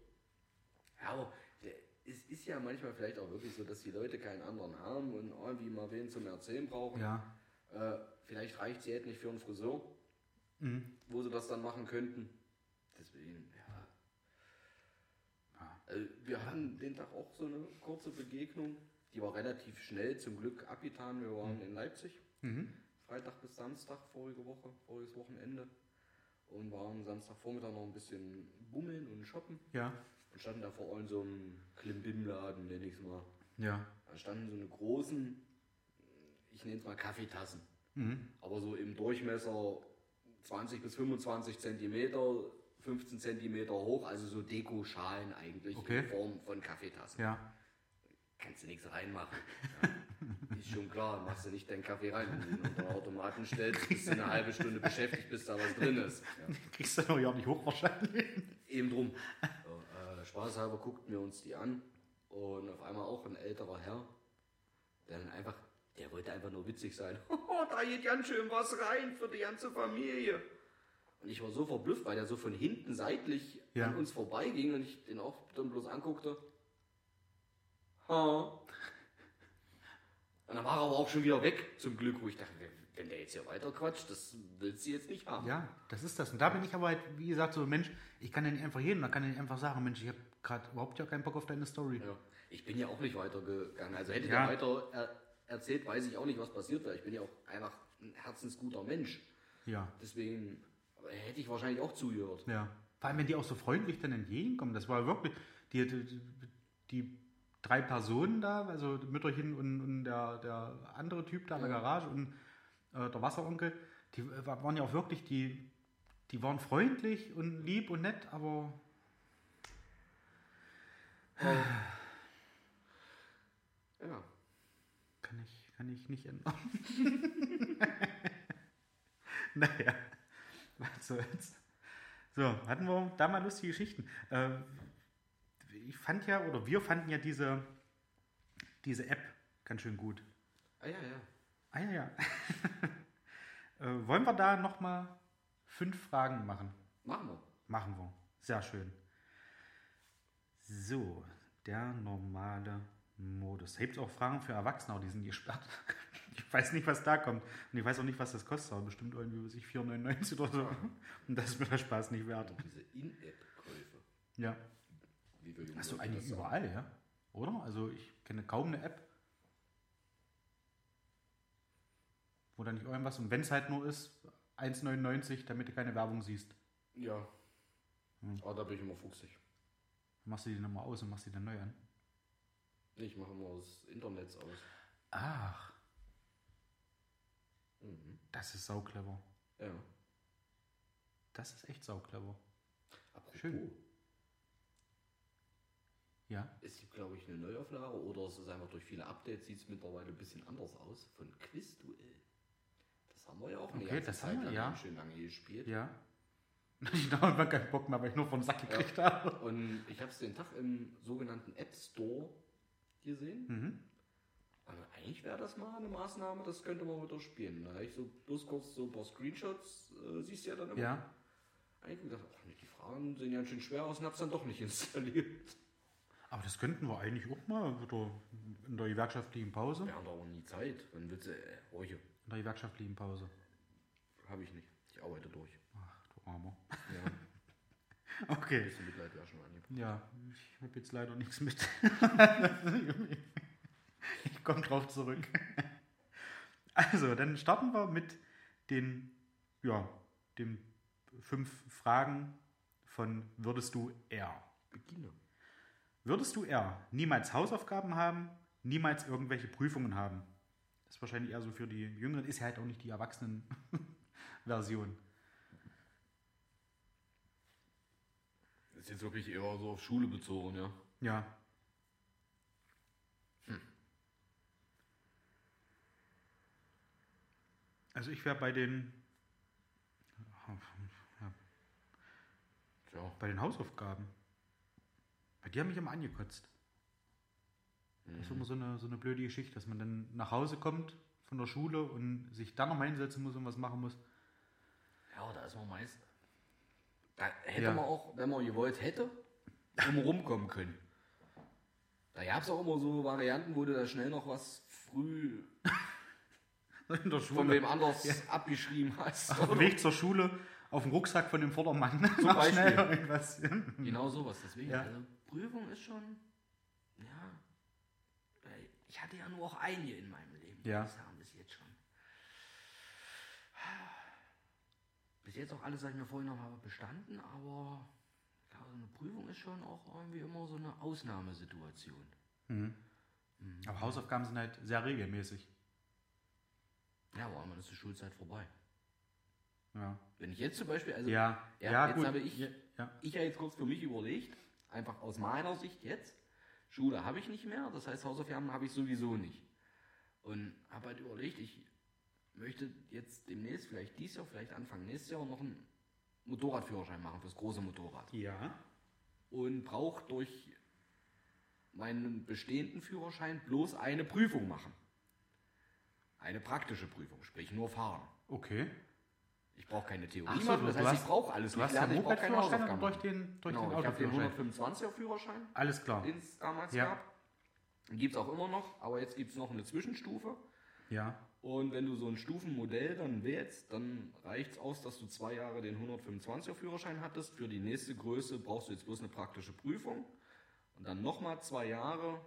Ja, aber der, es ist ja manchmal vielleicht auch wirklich so, dass die Leute keinen anderen haben und irgendwie mal wen zum Erzählen brauchen. Ja. Äh, vielleicht reicht sie halt nicht für einen Friseur, wo sie das dann machen könnten. Deswegen, ja. Also, wir hatten den Tag auch so eine kurze Begegnung. Die war relativ schnell zum Glück abgetan. Wir waren in Leipzig. Freitag bis Samstag vorige Woche, voriges Wochenende. Und waren Samstagvormittag noch ein bisschen bummeln und shoppen. Ja. Und standen da vor allem so einem Klimbim-Laden, nenne ich es mal. Ja. Da standen so eine großen, ich nenne es mal Kaffeetassen. Mhm. Aber so im Durchmesser 20 bis 25 Zentimeter, 15 Zentimeter hoch, also so Deko-Schalen eigentlich Okay. in Form von Kaffeetassen. Ja. Kannst du nichts reinmachen. Ja. Ist schon klar, machst du nicht deinen Kaffee rein. Wenn du ihn unter den Automaten stellst, bist du eine halbe Stunde beschäftigt, bis da was drin ist. Ja. Kriegst du noch ja nicht hoch wahrscheinlich. Eben drum. So, äh, spaßhalber guckten wir uns die an und auf einmal auch ein älterer Herr, der dann einfach, der wollte einfach nur witzig sein. [LAUGHS] Oh, da geht ganz schön was rein für die ganze Familie. Und ich war so verblüfft, weil der so von hinten seitlich Ja. an uns vorbeiging und ich den auch dann bloß anguckte. Ha. Und dann war er aber auch schon wieder weg, zum Glück, wo ich dachte, wenn- der jetzt hier weiter quatscht, das willst du jetzt nicht haben. Ja, das ist das. Und da bin ich aber halt, wie gesagt, so Mensch, ich kann ja nicht einfach jeden, man kann ja nicht einfach sagen, Mensch, ich habe gerade überhaupt ja keinen Bock auf deine Story. Ja. Ich bin ja auch nicht weitergegangen. Also hätte Ja. der weiter er erzählt, weiß ich auch nicht, was passiert wäre. Ich bin ja auch einfach ein herzensguter Mensch. Ja. Deswegen hätte ich wahrscheinlich auch zugehört. ja. Vor allem, wenn die auch so freundlich dann entgegenkommen, das war wirklich, die, die, die drei Personen da, also Mütterchen und, und der, der andere Typ da in der Garage und äh, der Wasseronkel, die waren ja auch wirklich, die, die waren freundlich und lieb und nett, aber Ja. Ich, kann ich nicht ändern. [LAUGHS] naja, was soll's. So, hatten wir da mal lustige Geschichten. Äh, ich fand ja, oder wir fanden ja diese, diese App ganz schön gut. Ah ja, ja. Ah ja, ja. [LAUGHS] äh, wollen wir da nochmal fünf Fragen machen? Machen wir. Machen wir. Sehr schön. So, der normale Modus. Es auch Fragen für Erwachsene, aber die sind gesperrt. [LAUGHS] Ich weiß nicht, was da kommt. Und ich weiß auch nicht, was das kostet. Aber bestimmt irgendwie was ich 4,99 oder so. Und das ist mir der Spaß nicht wert. Und diese In-App-Käufe. Ja. Wie wir Hast du eigentlich sagen. überall, ja? Oder? Also ich kenne kaum eine App, wo da nicht irgendwas, und wenn es halt nur ist, 1,99, damit du keine Werbung siehst. Ja. Hm. Aber da bin ich immer fuchsig. Machst du die nochmal aus und machst die dann neu an. Ich mache immer das Internet aus. Ach, Mhm. das ist sauclever. Ja. Das ist echt sauclever. Apropos, Schön. Ja. es gibt, glaube ich, eine Neuauflage oder es ist einfach durch viele Updates sieht es mittlerweile ein bisschen anders aus von Quizduell. Das haben wir ja auch eine Okay, ganze das Zeit haben wir, ja. schön lange gespielt. Ja. [LAUGHS] Ich habe keinen Bock mehr, weil ich nur vom Sack gekriegt habe. Und ich habe es den Tag im sogenannten App Store gesehen. Mhm. Also eigentlich wäre das mal eine Maßnahme, das könnte man wieder spielen. Da habe ich so bloß kurz so ein paar Screenshots, äh, siehst du ja dann immer. Ja. Eigentlich gedacht, ach, die Fragen sehen ja schön schwer aus und hab's dann doch nicht [LAUGHS] installiert. Aber das könnten wir eigentlich auch mal wieder in der gewerkschaftlichen Pause. Wir haben doch auch nie Zeit. Wann willst du, äh, Räuche? In der gewerkschaftlichen Pause. Habe ich nicht. Ich arbeite durch. Ach, du Armer. Ja, [LAUGHS] ein Okay. bisschen Mitleid wäre schon angebracht. Ja, ich habe jetzt leider nichts mit. ich komme drauf zurück. Also, dann starten wir mit den, ja, den fünf Fragen von Würdest du eher? Beginne. Würdest du eher niemals Hausaufgaben haben, niemals irgendwelche Prüfungen haben? Ist wahrscheinlich eher so für die Jüngeren, ist ja halt auch nicht die Erwachsenen-Version. Ist jetzt wirklich eher so auf Schule bezogen, ja. Ja. Also ich wäre bei den ja, Tja. bei den Hausaufgaben. Bei die haben mich immer angekotzt. Das ist immer so eine, so eine blöde Geschichte, dass man dann nach Hause kommt von der Schule und sich dann noch mal hinsetzen muss und was machen muss. Ja, da ist man meist. Da hätte Ja. man auch, wenn man gewollt hätte, immer rumkommen können. Da gab es auch immer so Varianten, wo du da schnell noch was früh [LAUGHS] In der von wem anders abgeschrieben hast. Auf dem Weg zur Schule, auf dem Rucksack von dem Vordermann. Zum. [LAUGHS] Schnell irgendwas. [LAUGHS] Genau sowas. Deswegen, Ja. also Prüfung ist schon, ja, weil ich hatte ja nur auch einige in meinem Leben. Ja. Das haben bis jetzt auch alles, was ich mir vorgenommen habe, bestanden, aber ja, so eine Prüfung ist schon auch irgendwie immer so eine Ausnahmesituation. Aber Hausaufgaben sind halt sehr regelmäßig. Ja, aber einmal ist die Schulzeit vorbei. Ja. Wenn ich jetzt zum Beispiel, also Ja, Ja, ja, jetzt gut. habe ich- Ja, ja. ich habe jetzt kurz für mich überlegt, einfach aus meiner Sicht jetzt, Schule habe ich nicht mehr, das heißt Hausaufgaben habe ich sowieso nicht. Und habe halt überlegt, ich möchte jetzt demnächst, vielleicht dieses Jahr, vielleicht Anfang nächstes Jahr noch einen Motorradführerschein machen fürs große Motorrad. ja. Und brauche durch meinen bestehenden Führerschein bloß eine Prüfung machen. Eine praktische Prüfung, sprich nur fahren. Okay. Ich brauche keine Theorie Ach so, machen, das heißt, hast- ich brauche alles Du nicht lernen, ich brauche keine Hausaufgaben durch den, durch genau, den ich habe den Autoführerschein? 125er Führerschein, Alles klar. den es damals Ja. gab. Gibt es auch immer noch, aber jetzt gibt es noch eine Zwischenstufe. Ja. Und wenn du so ein Stufenmodell dann wählst, dann reicht es aus, dass du zwei Jahre den 125er Führerschein hattest. Für die nächste Größe brauchst du jetzt bloß eine praktische Prüfung. Und dann nochmal zwei Jahre,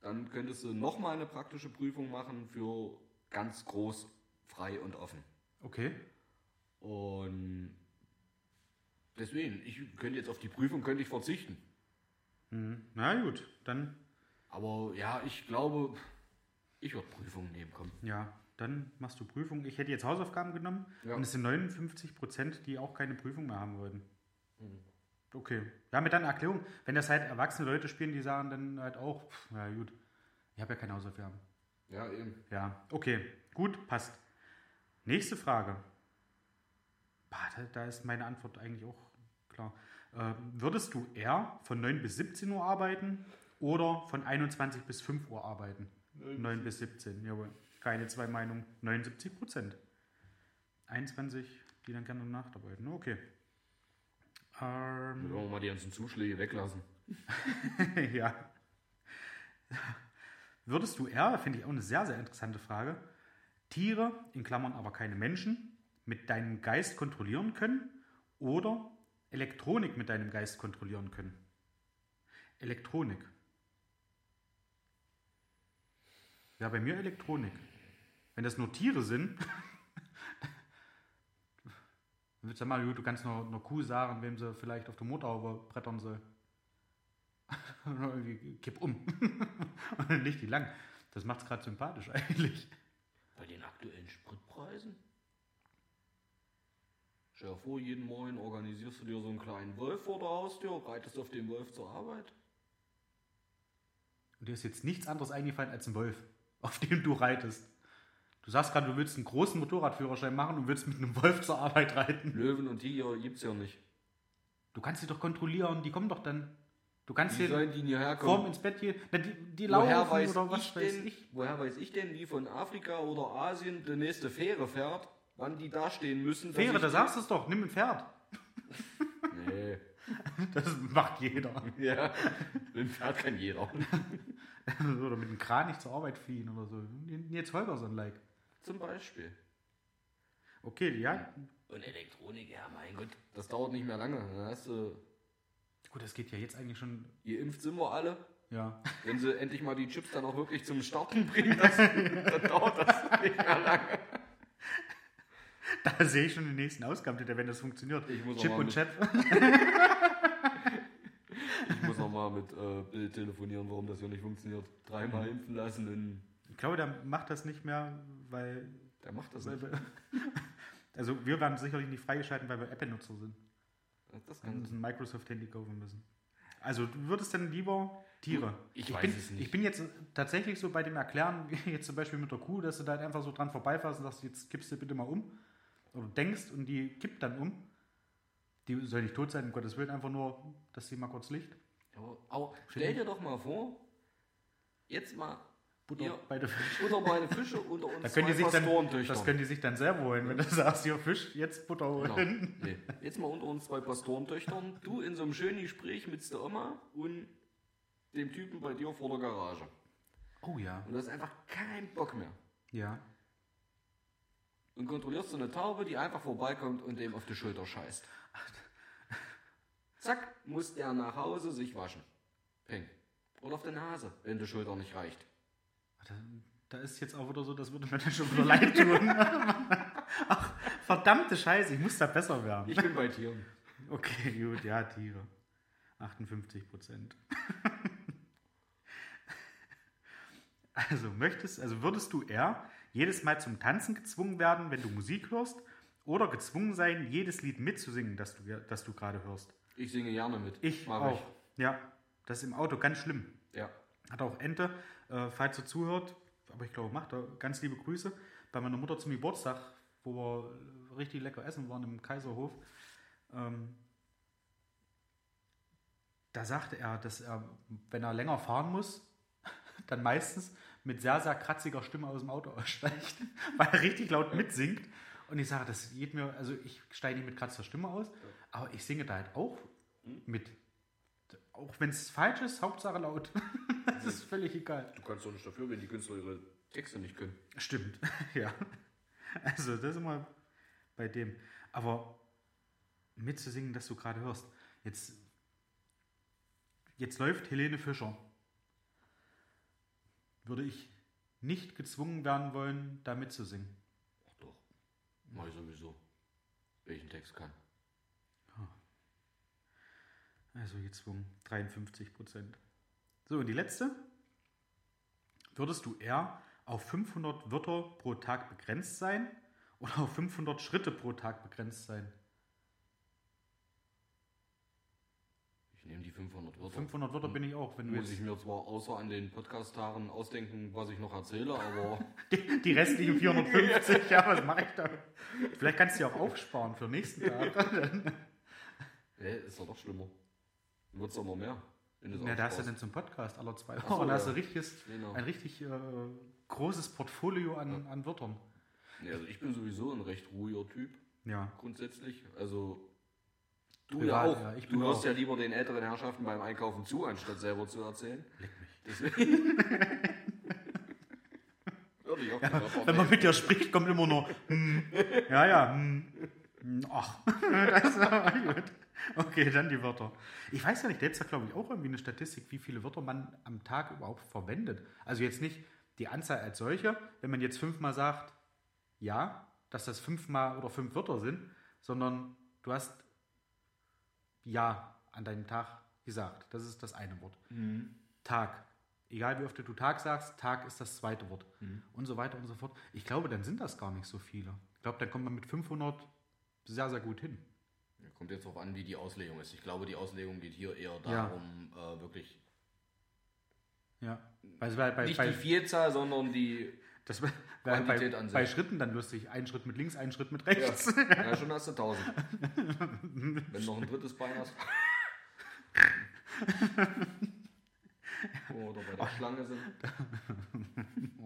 dann könntest du nochmal eine praktische Prüfung machen für ganz groß, frei und offen. Okay. Und deswegen, ich könnte jetzt auf die Prüfung könnte ich verzichten. Mhm. Na gut, dann, Aber ja, ich glaube, ich würde Prüfungen nehmen, komm. ja, dann machst du Prüfung. Ich hätte jetzt Hausaufgaben genommen Ja. und es sind 59 Prozent, die auch keine Prüfung mehr haben wollten. Mhm. Okay. Ja, mit deiner Erklärung, wenn das halt erwachsene Leute spielen, die sagen dann halt auch, pff, ja gut, ich habe ja keine Hausaufgaben. Ja, eben. Ja, okay, gut, passt. Nächste Frage. Bah, da, da ist meine Antwort eigentlich auch klar. Ähm, würdest du eher von 9 bis 17 Uhr arbeiten oder von 21 bis 5 Uhr arbeiten? 9 bis 17, jawohl. Keine zwei Meinungen, 79 Prozent. 21, die dann gerne nacharbeiten. Okay. Ähm, Wenn wir mal die ganzen Zuschläge weglassen. [LAUGHS] ja. Würdest du eher, finde ich auch eine sehr, sehr interessante Frage, Tiere, in Klammern aber keine Menschen, mit deinem Geist kontrollieren können oder Elektronik mit deinem Geist kontrollieren können? Elektronik. Ja, bei mir Elektronik. Wenn das nur Tiere sind, [LAUGHS] dann du mal, du kannst nur einer Kuh sagen, wem sie vielleicht auf der Motorhaube brettern soll. [LAUGHS] Irgendwie kipp um. [LAUGHS] Und dann liegt die lang. Das macht es gerade sympathisch eigentlich. Bei den aktuellen Spritpreisen? Stell dir vor, jeden Morgen organisierst du dir so einen kleinen Wolf vor der Haustür, reitest auf den Wolf zur Arbeit. Und dir ist jetzt nichts anderes eingefallen als ein Wolf, auf dem du reitest. Du sagst gerade, du willst einen großen Motorradführerschein machen und willst mit einem Wolf zur Arbeit reiten. Löwen und Tiger gibt's ja nicht. Du kannst sie doch kontrollieren, die kommen doch dann. Du kannst Wie hier sollen die hierher vorm kommen? ins Bett gehen. Na, die, die Woher laufen weiß, oder was ich weiß denn, ich. woher weiß ich denn, wie von Afrika oder Asien die nächste Fähre fährt, wann die da stehen müssen? Fähre, da sagst du es doch, nimm ein Pferd. Nee. [LAUGHS] Das macht jeder. Ja, den Pferd kann jeder. [LAUGHS] oder mit einem Kranich zur Arbeit fliehen oder so. Jetzt Holgerson-like. Zum Beispiel. Okay, ja. Und Elektronik, ja mein Gott, das dauert nicht mehr lange. Dann hast du, Gut, das geht ja jetzt eigentlich schon. geimpft sind wir alle. Ja. Wenn sie [LAUGHS] endlich mal die Chips dann auch wirklich zum Starten bringen, [LAUGHS] das, dann dauert das nicht mehr lange. Da sehe ich schon den nächsten Ausgabentitel, wenn das funktioniert. Ich muss Chip und Chap. [LAUGHS] Ich muss noch mal mit äh, Bild telefonieren, warum das hier nicht funktioniert. Dreimal impfen lassen in Ich glaube, der macht das nicht mehr, weil. Der macht das nicht. wir, [LAUGHS] also wir werden sicherlich nicht freigeschalten, weil wir Apple-Nutzer sind. Das Und kann uns ein Microsoft-Handy kaufen müssen. Also du würdest dann lieber Tiere. Ich weiß bin, es nicht. Ich bin jetzt tatsächlich so bei dem Erklären, [LAUGHS] jetzt zum Beispiel mit der Kuh, dass du da halt einfach so dran vorbeifährst und sagst, jetzt kippst du bitte mal um. Oder denkst und die kippt dann um. Die soll nicht tot sein, um Gottes Willen, einfach nur, dass sie mal kurz Licht. Aber, aber stell dir doch mal vor, jetzt mal Butter Ihr- bei der Fisch. Butter bei den Fische unter uns Da können die zwei sich dann, das können die sich dann selber holen, wenn du sagst, hier Fisch, jetzt Butter Genau. holen. Nee. Jetzt mal unter uns zwei Pastorentöchtern. Du in so einem schönen Gespräch mit der Oma und dem Typen bei dir vor der Garage. Oh ja. Und du hast einfach keinen Bock mehr. Ja. Und kontrollierst so eine Taube, die einfach vorbeikommt und dem auf die Schulter scheißt. Zack, muss der nach Hause sich waschen. Peng. Oder auf der Nase, wenn die Schulter nicht reicht. Da, da ist jetzt auch wieder so, das würde mir dann schon wieder [LAUGHS] leid tun. [LAUGHS] Ach, verdammte Scheiße, ich muss da besser werden. Ich bin bei Tieren. Okay, gut, ja, Tiere. 58 Prozent. [LAUGHS] Also möchtest, also würdest du eher jedes Mal zum Tanzen gezwungen werden, wenn du Musik hörst, oder gezwungen sein, jedes Lied mitzusingen, das du, das du gerade hörst? Ich singe gerne mit. Ich Mach auch. Ja, das ist im Auto ganz schlimm. Ja. Hat auch Ente, äh, falls er zuhört, aber ich glaube, macht er ganz liebe Grüße. Bei meiner Mutter zum Geburtstag, wo wir richtig lecker essen waren im Kaiserhof, ähm, da sagte er, dass er, wenn er länger fahren muss, [LAUGHS] dann meistens mit sehr, sehr kratziger Stimme aus dem Auto aussteigt, [LAUGHS] weil er richtig laut mitsingt. Und ich sage, das geht mir, also ich steige nicht mit kratzer Stimme aus, aber ich singe da halt auch mit. Auch wenn es falsch ist, Hauptsache laut. [LAUGHS] das ist völlig egal. Du kannst doch nicht dafür, wenn die Künstler ihre Texte nicht können. Stimmt, [LAUGHS] ja. Also das ist immer bei dem. Aber mitzusingen, dass du gerade hörst. Jetzt, jetzt läuft Helene Fischer. Würde ich nicht gezwungen werden wollen, da mitzusingen. Ach doch. Mach ich sowieso. Welchen Text kann. Also gezwungen, 53 Prozent. So, und die letzte. Würdest du eher auf 500 Wörter pro Tag begrenzt sein oder auf 500 Schritte pro Tag begrenzt sein? Ich nehme die 500 Wörter. 500 Wörter bin ich auch, wenn du Muss ich mir zwar außer an den Podcast-Tagen ausdenken, was ich noch erzähle, aber [LAUGHS] die, die restlichen 450, ja, was mache ich da? Vielleicht kannst du die auch aufsparen für den nächsten Tag. nee, [LAUGHS] ist doch noch schlimmer. Wird es immer mehr. Ja, da hast du dann zum Podcast alle zwei Wochen. so, [LAUGHS] da hast du ja. richtiges, Genau. ein richtig äh, großes Portfolio an, an Wörtern. Nee, also ich bin sowieso ein recht ruhiger Typ, Ja. grundsätzlich. Also du Privat, ja auch. ja, ich du hörst auch. ja lieber den älteren Herrschaften beim Einkaufen zu, anstatt selber zu erzählen. Leck mich. Deswegen. [LAUGHS] Ja, Wenn man mit dir spricht, kommt immer nur, hm, ja, ja, hm, ach. [LAUGHS] das ist aber gut. Okay, dann die Wörter. Ich weiß ja nicht, da gibt es ja, glaube ich, auch irgendwie eine Statistik, wie viele Wörter man am Tag überhaupt verwendet. Also jetzt nicht die Anzahl als solche, wenn man jetzt fünfmal sagt, ja, dass das fünfmal oder fünf Wörter sind, sondern du hast ja an deinem Tag gesagt. Das ist das eine Wort. Tag. Egal wie oft du Tag sagst, Tag ist das zweite Wort. Und so weiter und so fort. Ich glaube, dann sind das gar nicht so viele. Ich glaube, dann kommt man mit 500 sehr, sehr gut hin. Kommt jetzt darauf an, wie die Auslegung ist. Ich glaube, die Auslegung geht hier eher Ja. darum, äh, wirklich Ja. Weil, bei, bei, nicht bei, die Vielzahl, sondern die. das, wär- bei, Quantität bei, an sich. bei Schritten dann lustig. Ein Schritt mit links, ein Schritt mit rechts. Ja, schon hast du 1000. [LAUGHS] Wenn du noch ein drittes Bein hast. Oder bei der Schlange sind. [LAUGHS]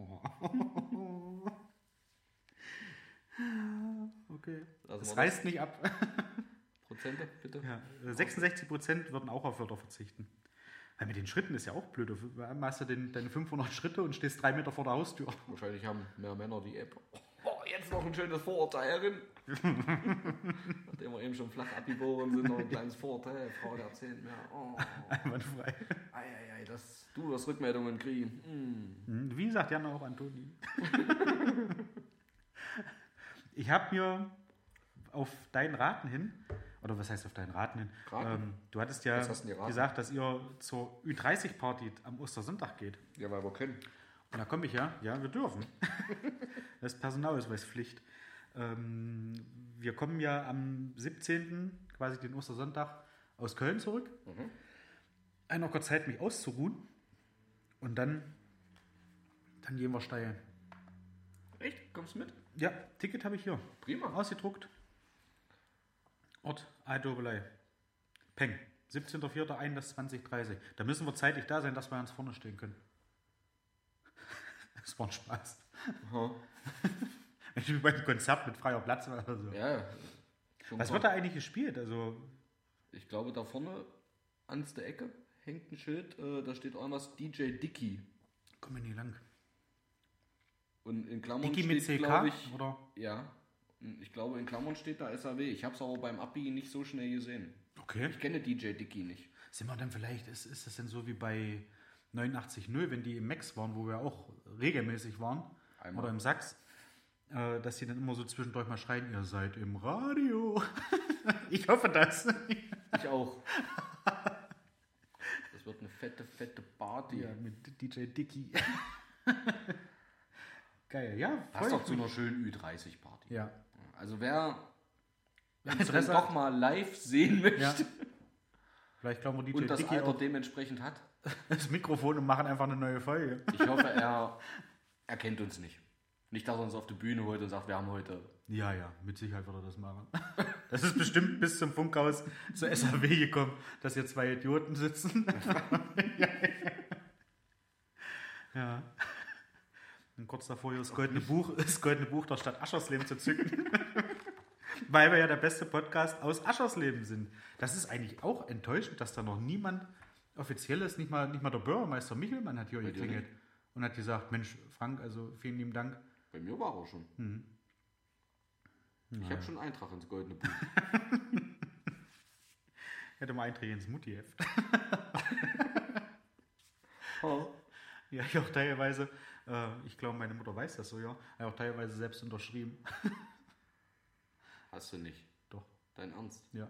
[LAUGHS] Okay. Lassen Das reißt nicht ab. [LAUGHS] Prozente, bitte. Ja, äh, 66 Prozent würden auch auf Wörter verzichten. Weil mit den Schritten ist ja auch blöd. Du machst du den, deine 500 Schritte und stehst drei Meter vor der Haustür. Wahrscheinlich haben mehr Männer die App. Oh, jetzt noch ein schönes Vorurteil drin. [LAUGHS] Nachdem wir eben schon flach abgeboren sind, noch ein kleines Vorurteil. Frau der erzählt mir. Oh, Einwandfrei. ei, ei, ei, das, du wirst Rückmeldungen kriegen. Hm, Wie sagt Jan auch Antoni? [LAUGHS] ich habe mir auf deinen Raten hin, oder was heißt auf deinen Raten hin? Ähm, du hattest ja gesagt, dass ihr zur Ü30-Party am Ostersonntag geht. Ja, weil wir können. Da komme ich ja. Ja, wir dürfen. [LAUGHS] das ist Personalausweispflicht. Ähm, wir kommen ja am 17., quasi den Ostersonntag, aus Köln zurück. Mhm. Ein noch kurz Zeit, mich auszuruhen. Und dann, dann gehen wir steil. Echt? Kommst du mit? Ja, Ticket habe ich hier. Prima. Ausgedruckt. Ort Eidobelei. Peng. 17.04.21.2030. Da müssen wir zeitlich da sein, dass wir ganz vorne stehen können. [LAUGHS] Das war ein Spaß. Aha. [LAUGHS] Wenn ich bei einem Konzert mit freier Platz oder so. Ja. Was wird da eigentlich gespielt? Also ich glaube, da vorne an der Ecke hängt ein Schild, äh, da steht irgendwas DJ Dicky. Komm wir nie lang. Und in Klammern Dicky mit CK, ich, oder? Ja. Ich glaube, in Klammern steht da SAW. Ich habe es aber beim Abbiegen nicht so schnell gesehen. Okay. Ich kenne DJ Dicky nicht. Sind wir dann vielleicht, ist, ist das denn so wie bei 89.0, wenn die im Max waren, wo wir auch regelmäßig waren, Einmal. oder im Sachs, äh, dass sie dann immer so zwischendurch mal schreien, ihr seid im Radio. [LAUGHS] ich hoffe das. ich auch. Das wird eine fette, fette Party. Ja, mit DJ Dicky. [LAUGHS] Geil, ja. Passt doch zu einer schönen Ü30-Party. Ja. Also wer dann doch mal live sehen möchte ja. Vielleicht glauben wir DJ und das Dicky Alter dementsprechend hat. Das Mikrofon und machen einfach eine neue Folge. Ich hoffe, er erkennt uns nicht. Nicht, dass er uns auf die Bühne holt und sagt, wir haben heute. Ja, ja, mit Sicherheit wird er das machen. Das ist bestimmt bis zum Funkhaus zur SAW gekommen, dass hier zwei Idioten sitzen. [LAUGHS] ja. Und kurz davor hier das goldene Buch, [LAUGHS] das goldene Buch der Stadt Aschersleben zu zücken. [LAUGHS] Weil wir ja der beste Podcast aus Aschersleben sind. Das ist eigentlich auch enttäuschend, dass da noch niemand offizielles, nicht mal, nicht mal der Bürgermeister Michelmann hat hier geklingelt und hat gesagt, Mensch, Frank, also vielen lieben Dank. Bei mir war er schon. Mhm. Ich habe schon Eintrag ins Goldene Buch. ich [LAUGHS] hätte mal Eintrag ins Mutti-Heft. oh. Ja, ich auch teilweise, äh, ich glaube, meine Mutter weiß das so, ja, ich auch teilweise selbst unterschrieben. [LAUGHS] Hast du nicht? Doch. Dein Ernst? Ja.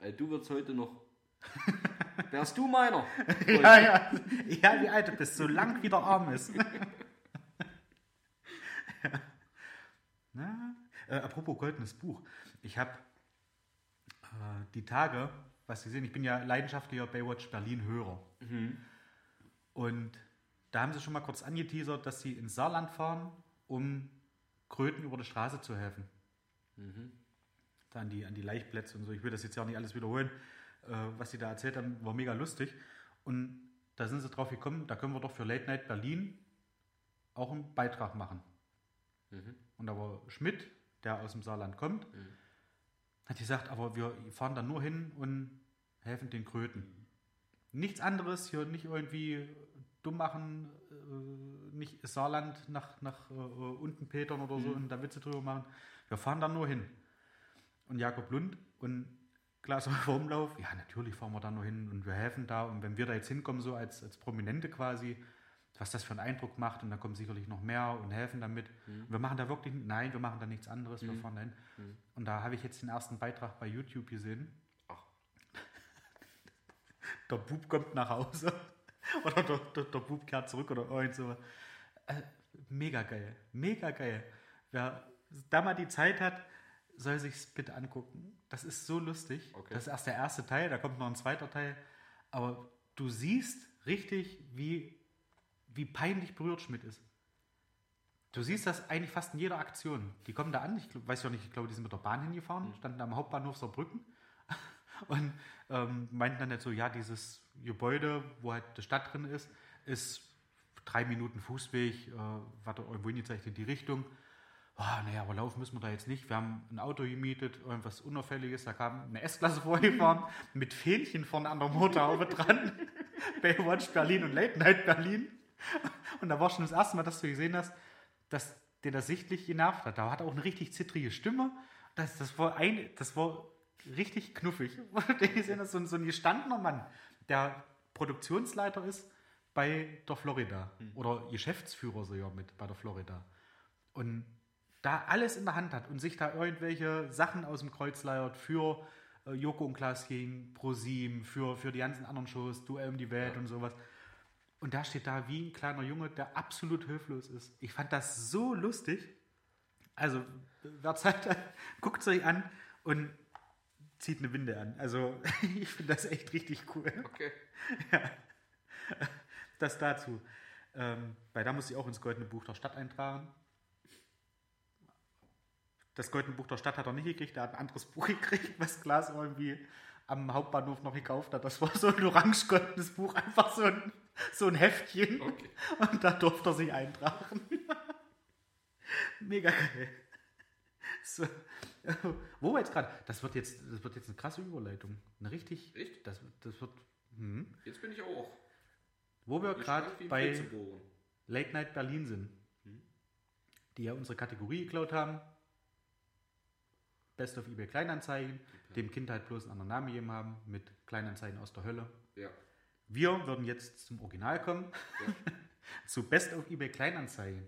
Also, du wirst heute noch. [LAUGHS] Wärst du meiner? [LAUGHS] ja, ja. Ja, wie alt du bist, solange wie der Arm ist. Na, äh, apropos goldenes Buch. Ich habe äh, die Tage, was Sie sehen, ich bin ja leidenschaftlicher Baywatch Berlin-Hörer. Mhm. Und da haben sie schon mal kurz angeteasert, dass sie ins Saarland fahren, um Kröten über die Straße zu helfen. Mhm. Da an die, an die Leichtplätze und so. Ich will das jetzt ja auch nicht alles wiederholen, äh, was sie da erzählt haben, war mega lustig. Und da sind sie drauf gekommen, da können wir doch für Late Night Berlin auch einen Beitrag machen. Mhm. Und da war Schmidt, der aus dem Saarland kommt, mhm. hat gesagt, aber wir fahren da nur hin und helfen den Kröten. Nichts anderes, hier nicht irgendwie dumm machen, äh, nicht Saarland nach, nach äh, unten petern oder so mhm. und da Witze drüber machen. Wir fahren da nur hin. Und Jakob Lund und Klaas Umlauf, ja, natürlich fahren wir da nur hin und wir helfen da. Und wenn wir da jetzt hinkommen, so als, als Prominente quasi, was das für einen Eindruck macht und da kommen sicherlich noch mehr und helfen damit. Mhm. wir machen da wirklich, nein, wir machen da nichts anderes, mhm. wir fahren dahin. Mhm. Und da habe ich jetzt den ersten Beitrag bei YouTube gesehen. Ach. [LAUGHS] der Bub kommt nach Hause [LAUGHS] oder der, der, der Bub kehrt zurück oder irgend so. Äh, mega geil, mega geil. Wer da mal die Zeit hat, soll sich es bitte angucken. Das ist so lustig. Okay. Das ist erst der erste Teil, da kommt noch ein zweiter Teil. Aber du siehst richtig, wie wie peinlich berührt Schmidt ist. Du siehst das eigentlich fast in jeder Aktion. Die kommen da an, ich weiß ja nicht, ich glaube, die sind mit der Bahn hingefahren, mhm. standen am Hauptbahnhof Saarbrücken und ähm, meinten dann jetzt so, ja, dieses Gebäude, wo halt die Stadt drin ist, ist drei Minuten Fußweg, äh, war da irgendwo in die Richtung. Oh, naja, aber laufen müssen wir da jetzt nicht. Wir haben ein Auto gemietet, irgendwas Unauffälliges. Da kam eine S-Klasse vorgefahren mit Fähnchen vorne an der Motorhaube dran. [LAUGHS] Baywatch Berlin und Late Night Berlin. Und da war schon das erste Mal, dass du gesehen hast, dass der das sichtlich genervt hat. Da hat er auch eine richtig zittrige Stimme. Das, das, war, ein, das war richtig knuffig. Du gesehen hast, so ein, so ein gestandener Mann, der Produktionsleiter ist bei der Florida. Mhm. Oder Geschäftsführer sogar mit bei der Florida. Und da alles in der Hand hat und sich da irgendwelche Sachen aus dem Kreuz leiert für äh, Joko und Klaas King, ProSieben, für, für die ganzen anderen Shows, Duell um die Welt ja. und sowas Und da steht da wie ein kleiner Junge, der absolut hilflos ist. Ich fand das so lustig. Also, wer Zeit hat, [LAUGHS] guckt es euch an und zieht eine Winde an. Also, [LAUGHS] ich finde das echt richtig cool. Okay. [LAUGHS] Ja. Das dazu. Ähm, weil da muss ich auch ins Goldene Buch der Stadt eintragen. Das Goldene Buch der Stadt hat er nicht gekriegt, er hat ein anderes [LAUGHS] Buch gekriegt, was Klaas irgendwie am Hauptbahnhof noch gekauft hat. Das war so ein orange-goldenes Buch, einfach so ein, so ein Heftchen. Okay. Und da durfte er sich eintragen. Mega geil. So. [LAUGHS] Wo wir jetzt gerade? Das wird jetzt, das wird jetzt eine krasse Überleitung. Eine richtig. Echt? Das, das wird. Hm. Jetzt bin ich auch. Wo wir gerade bei. Late Night Berlin sind, die ja unsere Kategorie geklaut haben. Best of eBay Kleinanzeigen, dem Kind halt bloß einen anderen Namen gegeben haben, mit Kleinanzeigen aus der Hölle. Ja. Wir würden jetzt zum Original kommen, Ja. [LAUGHS] zu Best of eBay Kleinanzeigen.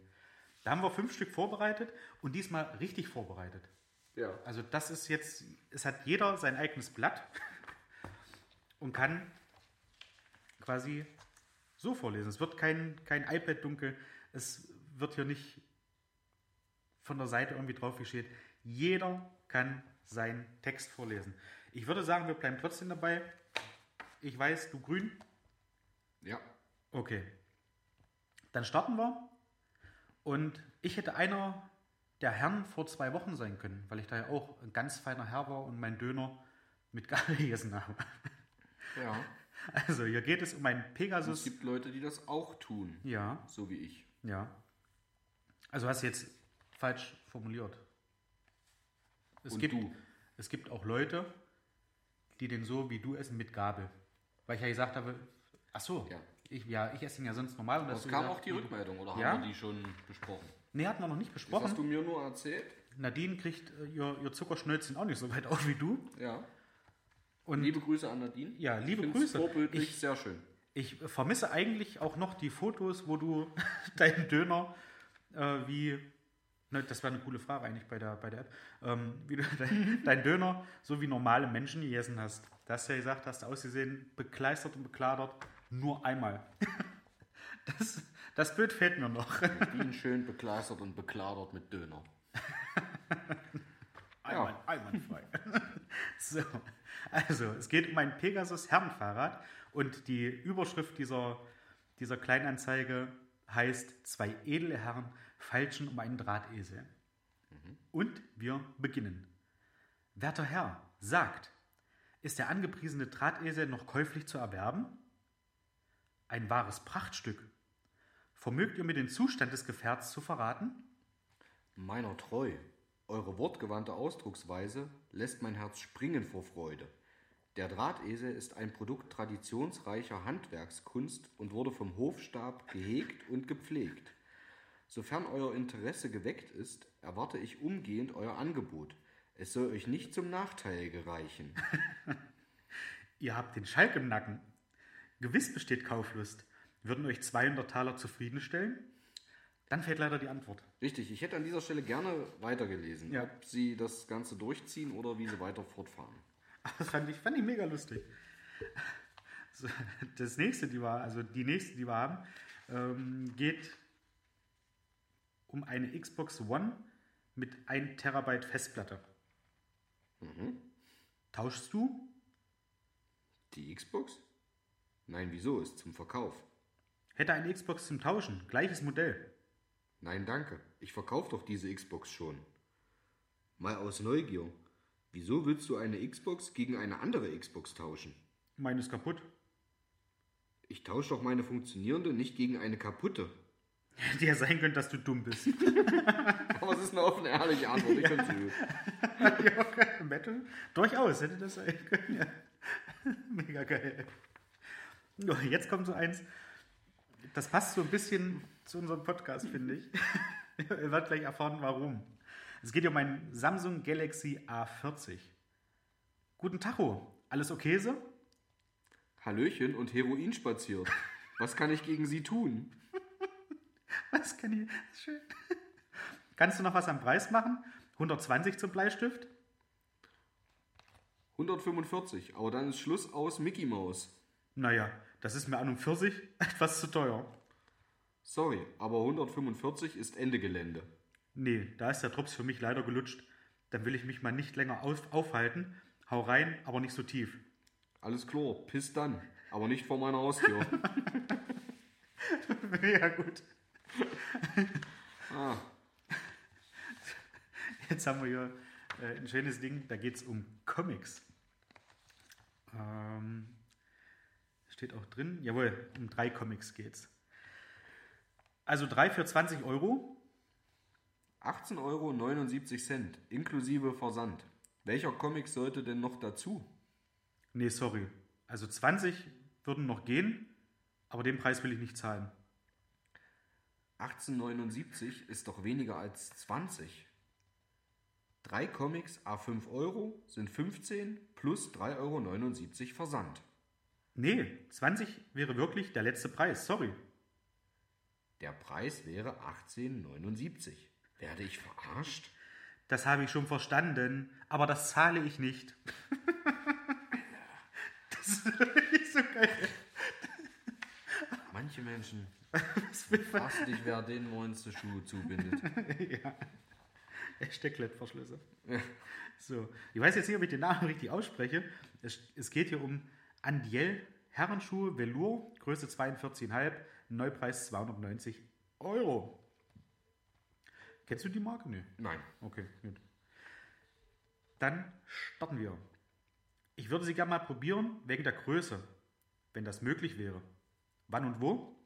Da haben wir fünf Stück vorbereitet und diesmal richtig vorbereitet. Ja. Also das ist jetzt, es hat jeder sein eigenes Blatt und kann quasi so vorlesen. Es wird kein, kein iPad dunkel, es wird hier nicht von der Seite irgendwie drauf steht. Jeder kann seinen Text vorlesen. Ich würde sagen, wir bleiben trotzdem dabei. Ich weiß, du grün. Ja. Okay. Dann starten wir. Und ich hätte einer der Herren vor zwei Wochen sein können, weil ich da ja auch ein ganz feiner Herr war und meinen Döner mit Gabel [LAUGHS] gegessen habe. Ja. Also hier geht es um einen Es Pegasus. gibt Leute, die das auch tun. Ja, So wie ich. ja. Also hast du jetzt falsch formuliert. Es Und gibt, du. es gibt auch Leute, die den so wie du essen mit Gabel. Weil ich ja gesagt habe, ach so, Ja. ich, ja, ich esse ihn ja sonst normal. Und Es du kam gesagt, auch die Rückmeldung, oder Ja? haben wir die schon besprochen? Nee, hatten wir noch nicht Das besprochen. hast du mir nur erzählt. Nadine kriegt äh, ihr, ihr Zuckerschnölzchen auch nicht so weit [LAUGHS] auf wie du. Ja. Und Liebe Grüße an Nadine. Ja, liebe ich Grüße. Vorbildlich, Ich- sehr schön. ich vermisse eigentlich auch noch die Fotos, wo du [LAUGHS] deinen Döner äh, wie. Ne, das war eine coole Frage eigentlich bei der, bei der App. Ähm, wie du [LAUGHS] dein, dein Döner so wie normale Menschen gegessen hast. Da hast du ja gesagt, hast du ausgesehen, bekleistert und bekladert, nur einmal. Das, das Bild fehlt mir noch. Nadine schön bekleistert und bekladert mit Döner. [LAUGHS] Einmal, einwandfrei. [LAUGHS] so, also, es geht um ein Pegasus Herrenfahrrad und die Überschrift dieser, dieser Kleinanzeige heißt: Zwei edle Herren feilschen um einen Drahtesel. Und wir beginnen. Werter Herr, sagt, ist der angepriesene Drahtesel noch käuflich zu erwerben? Ein wahres Prachtstück. Vermögt ihr mir den Zustand des Gefährts zu verraten? Meiner treu. Eure wortgewandte Ausdrucksweise lässt mein Herz springen vor Freude. Der Drahtesel ist ein Produkt traditionsreicher Handwerkskunst und wurde vom Hofstab gehegt und gepflegt. Sofern euer Interesse geweckt ist, erwarte ich umgehend euer Angebot. Es soll euch nicht zum Nachteil gereichen. [LAUGHS] Ihr habt den Schalk im Nacken. Gewiss besteht Kauflust. Würden euch 200 Taler zufriedenstellen? Dann fehlt leider die Antwort. Richtig, ich hätte an dieser Stelle gerne weitergelesen, Ja. ob Sie das Ganze durchziehen oder wie Sie weiter fortfahren. Das fand ich, fand ich mega lustig. Das nächste, die wir, also die nächste, die wir haben, ähm, geht um eine Xbox One mit 1 Terabyte Festplatte. Tauschst du? Die Xbox? Nein, wieso? Ist zum Verkauf. Hätte eine Xbox zum Tauschen, gleiches Modell. Nein, danke. Ich verkaufe doch diese Xbox schon. Mal aus Neugier. Wieso willst du eine Xbox gegen eine andere Xbox tauschen? Meine ist kaputt. Ich tausche doch meine funktionierende nicht gegen eine kaputte. [LAUGHS] Hätte ja sein können, dass du dumm bist. [LAUGHS] Aber es ist eine offene, ehrliche Antwort. Ich finde sie gut. [LAUGHS] ja. Metal? Durchaus hätte das sein können. Ja. Mega geil. Jetzt kommt so eins, das passt so ein bisschen zu unserem Podcast, finde ich. [LAUGHS] Ihr werdet gleich erfahren, warum. Es geht um einen Samsung Galaxy A40. Guten Tacho, alles okay so? Hallöchen und Heroin spaziert. Was kann ich gegen sie tun? [LAUGHS] Was kann ich? Schön. Kannst du noch was am Preis machen? 120 zum Bleistift? 145, aber dann ist Schluss aus Mickey Mouse. Naja, das ist mir an und für sich [LAUGHS] etwas zu teuer. Sorry, aber 145 ist Ende Gelände. Nee, da ist der Drops für mich leider gelutscht. Dann will ich mich mal nicht länger auf, aufhalten. Hau rein, aber nicht so tief. Alles klar, piss dann. Aber nicht vor meiner Haustür. [LAUGHS] [LAUGHS] ja, gut. ah, Jetzt haben wir hier äh, ein schönes Ding, da geht es um Comics. Ähm, steht auch drin, jawohl, um drei Comics geht's. Also drei für 20 Euro. 18,79 Euro inklusive Versand. Welcher Comic sollte denn noch dazu? Nee, sorry. Also 20 würden noch gehen, aber den Preis will ich nicht zahlen. 18,79 ist doch weniger als 20. Drei Comics a 5 Euro sind 15 plus 3,79 Euro Versand. Nee, 20 wäre wirklich der letzte Preis, sorry. Der Preis wäre 18,79. Werde ich verarscht? Das habe ich schon verstanden, aber das zahle ich nicht. [LAUGHS] das ist wirklich so geil. Manche Menschen [LAUGHS] fassen dich, wer den neunste Schuhe zubindet. [LAUGHS] ja. Stecklettverschlüsse. So, ich weiß jetzt nicht, ob ich den Namen richtig ausspreche. Es, es geht hier um Andiel Herrenschuhe Velour, Größe 42,5, Neupreis 290 Euro. Kennst du die Marke? Nee. Nein. Okay, gut. Dann starten wir. Ich würde sie gerne mal probieren, wegen der Größe, wenn das möglich wäre. Wann und wo?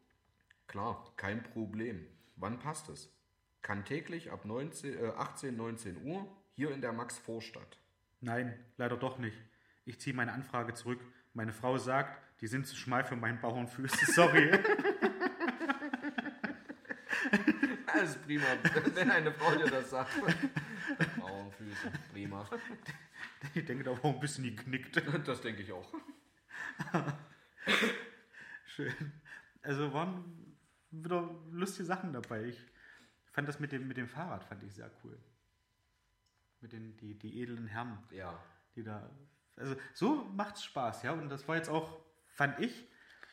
Klar, kein Problem. Wann passt es? Kann täglich ab 19, äh, 18, 19 Uhr hier in der Max-Vorstadt. Nein, leider doch nicht. Ich ziehe meine Anfrage zurück. Meine Frau sagt, die sind zu schmal für meinen Bauernfüße. [LAUGHS] Sorry. Alles prima, wenn eine Frau dir das sagt. Frauenfüße, prima. ich denke, da war ein bisschen geknickt. Das denke ich auch. Schön. Also waren wieder lustige Sachen dabei. Ich fand das mit dem, mit dem Fahrrad fand ich sehr cool. Mit den die, die edlen Herren, Ja. die da. Also so macht's Spaß, ja. Und das war jetzt auch, fand ich,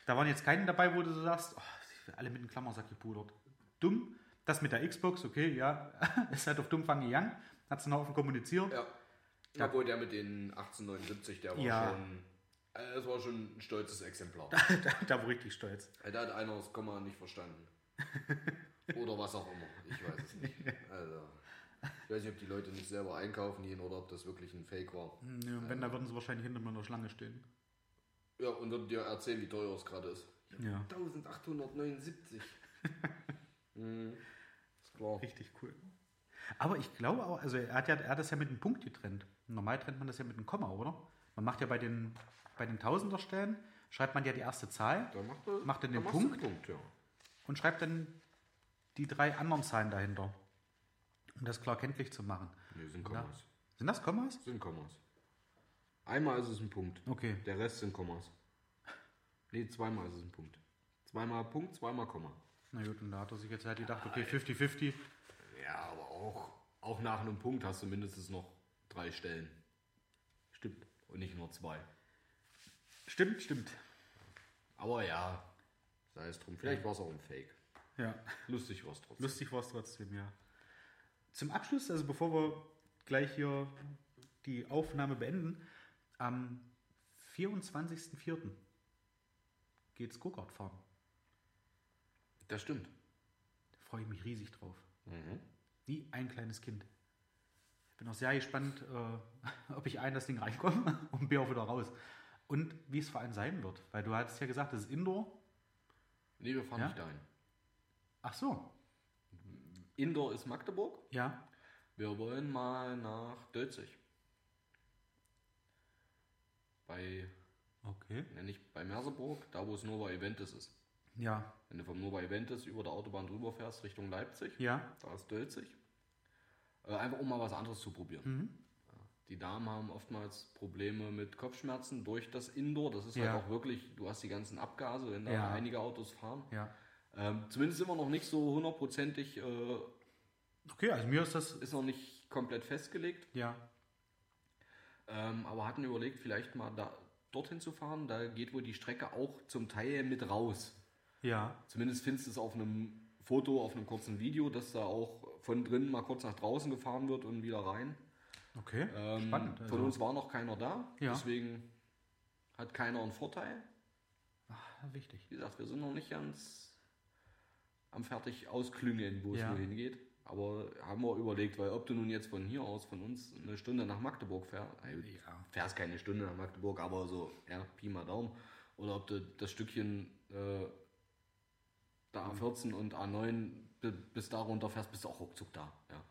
da waren jetzt keine dabei, wo du so sagst, oh, alle mit dem Klammersack gepudert. Dumm. Das mit der Xbox, okay, ja, [LAUGHS] ist halt auf Dummfang gegangen, hat es einen Haufen kommuniziert. Ja. Obwohl der mit den 1879, der war Ja. schon. äh, Es war schon ein stolzes Exemplar. [LAUGHS] da, da war ich richtig stolz. Da hat einer das Komma nicht verstanden. [LAUGHS] Oder was auch immer. Ich weiß es nicht. Also, ich weiß nicht, ob die Leute nicht selber einkaufen gehen oder ob das wirklich ein Fake war. Ja, und wenn, da würden sie wahrscheinlich hinter mir in der Schlange stehen. Ja, und würden dir erzählen, wie teuer es gerade ist. Ja. 1879. [LAUGHS] mhm. Ist klar. Richtig cool. Aber ich glaube auch, also er hat, ja, er hat das ja mit einem Punkt getrennt. Normal trennt man das ja mit einem Komma, oder? Man macht ja bei den, bei den Tausenderstellen, schreibt man ja die erste Zahl Dann macht, er, Macht er den dann Punkt? Punkt, ja. und schreibt dann die drei anderen Zahlen dahinter. Um das klar kenntlich zu machen. Nee, sind. Kommas. Sind das Kommas? Sind Kommas. Einmal ist es ein Punkt. Okay. Der Rest sind Kommas. Nee, zweimal ist es ein Punkt. Zweimal Punkt, zweimal Komma. Na gut, und da hat er sich jetzt halt gedacht, okay, 50-50. Ja, aber auch, auch nach einem Punkt hast du mindestens noch drei Stellen. Stimmt. Und nicht nur zwei. Stimmt, stimmt. Aber ja, sei es drum. Vielleicht war es auch ein Fake. Ja. Lustig war es trotzdem. Lustig war es trotzdem, ja. Zum Abschluss, also bevor wir gleich hier die Aufnahme beenden, am 24.04. geht's Go-Kart fahren. Das stimmt. Da freue ich mich riesig drauf. Mhm. Wie ein kleines Kind. Ich bin auch sehr gespannt, äh, [LAUGHS] ob ich A in das Ding reinkomme [LAUGHS] und B auch wieder raus. Und wie es vor allem sein wird. Weil du hattest ja gesagt, das ist Indoor. Nee, wir fahren Ja? nicht dahin. Ach so. Indoor ist Magdeburg. Ja. Wir wollen mal nach Dölzig. Bei, Okay. ja nicht bei Merseburg, da wo es Nova Eventis ist. Ja. Wenn du vom Nova Eventis über der Autobahn drüber fährst Richtung Leipzig, Ja. da ist Dölzig. Äh, einfach um mal was anderes zu probieren. Mhm. Die Damen haben oftmals Probleme mit Kopfschmerzen durch das Indoor. Das ist Ja. halt auch wirklich, du hast die ganzen Abgase, wenn da Ja. einige Autos fahren. Ja. Ähm, zumindest sind wir noch nicht so hundertprozentig, äh, Okay, also mir ist das. ist noch nicht komplett festgelegt. Ja. Ähm, aber hatten überlegt, vielleicht mal da dorthin zu fahren. Da geht wohl die Strecke auch zum Teil mit raus. Ja. Zumindest findest du es auf einem Foto, auf einem kurzen Video, dass da auch von drinnen mal kurz nach draußen gefahren wird und wieder rein. Okay. Ähm, Spannend. Von also- uns war noch keiner da, Ja. deswegen hat keiner einen Vorteil. Ah, wichtig. Wie gesagt, wir sind noch nicht ganz am fertig ausklüngeln, wo Ja. es nur hingeht. Aber haben wir überlegt, weil ob du nun jetzt von hier aus, von uns, eine Stunde nach Magdeburg fährst, also Ja. fährst keine Stunde nach Magdeburg, aber so, ja, Pi mal Daumen. Oder ob du das Stückchen äh, der A14 und A9 bi- bis da runter fährst, bist du auch ruckzuck da. Ja.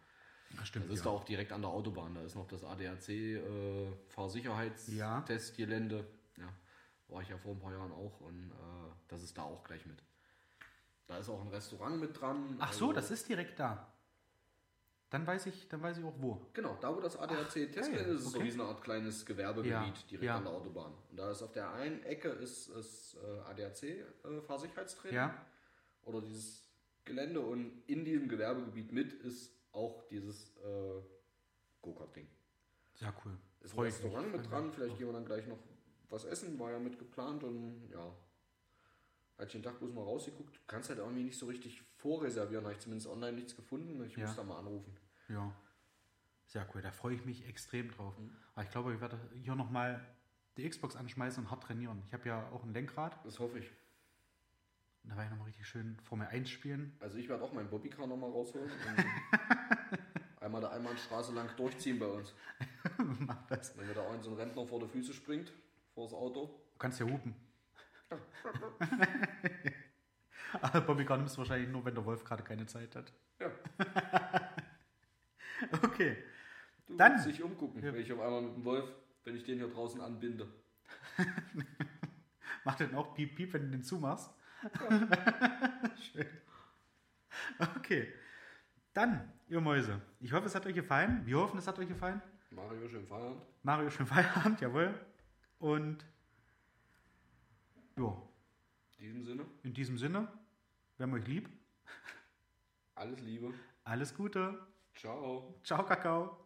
Das stimmt. Das ist ja. da auch direkt an der Autobahn. Da ist noch das ADAC äh, Fahrsicherheitstestgelände. Ja. War ich ja vor ein paar Jahren auch und äh, das ist da auch gleich mit. Da ist auch ein Restaurant mit dran. Ach so, also- das ist direkt da. Dann weiß ich, dann weiß ich auch wo. Genau, da wo das ADAC Testgelände ist, ist so okay. wie so eine Art kleines Gewerbegebiet Ja, direkt ja. an der Autobahn. Und da ist auf der einen Ecke ist, ist äh, ADAC äh, Ja. oder dieses Gelände und in diesem Gewerbegebiet mit ist auch dieses äh, Go-Kart-Ding. Sehr cool. Ist ein Freu mich. Restaurant mit dran, vielleicht gehen wir dann gleich noch was essen, war ja mit geplant und ja. Als ich den Tag bloß mal rausgeguckt, du kannst halt irgendwie nicht so richtig vorreservieren, habe ich zumindest online nichts gefunden. Ich Ja. muss da mal anrufen. Ja. Sehr cool. Da freue ich mich extrem drauf. Mhm. Aber ich glaube, ich werde hier nochmal die Xbox anschmeißen und hart trainieren. Ich habe ja auch ein Lenkrad. Das hoffe ich. Und da werde ich nochmal richtig schön Formel 1 spielen. Also ich werde auch meinen Bobbycar nochmal rausholen [LAUGHS] einmal der Einbahnstraße lang durchziehen bei uns. [LAUGHS] Mach das. Wenn mir da ein so ein Rentner vor die Füße springt, vor das Auto. Du kannst ja hupen. [LAUGHS] Aber Bobby Gun ist wahrscheinlich nur, wenn der Wolf gerade keine Zeit hat. Ja, [LAUGHS] Okay. du Dann- dich umgucken, wenn ich auf einmal mit dem Wolf, wenn ich den hier draußen anbinde. [LAUGHS] Macht den auch piep piep, wenn du den zumachst? Schön. Okay. Dann, ihr Mäuse. Ich hoffe, es hat euch gefallen. Wir hoffen, es hat euch gefallen. Mario, schön Feierabend. Mario, schön Feierabend, jawohl. Und ja, In diesem Sinne, in diesem Sinne, wir haben euch lieb. alles Liebe. Alles Gute. Ciao. Ciao, Kakao.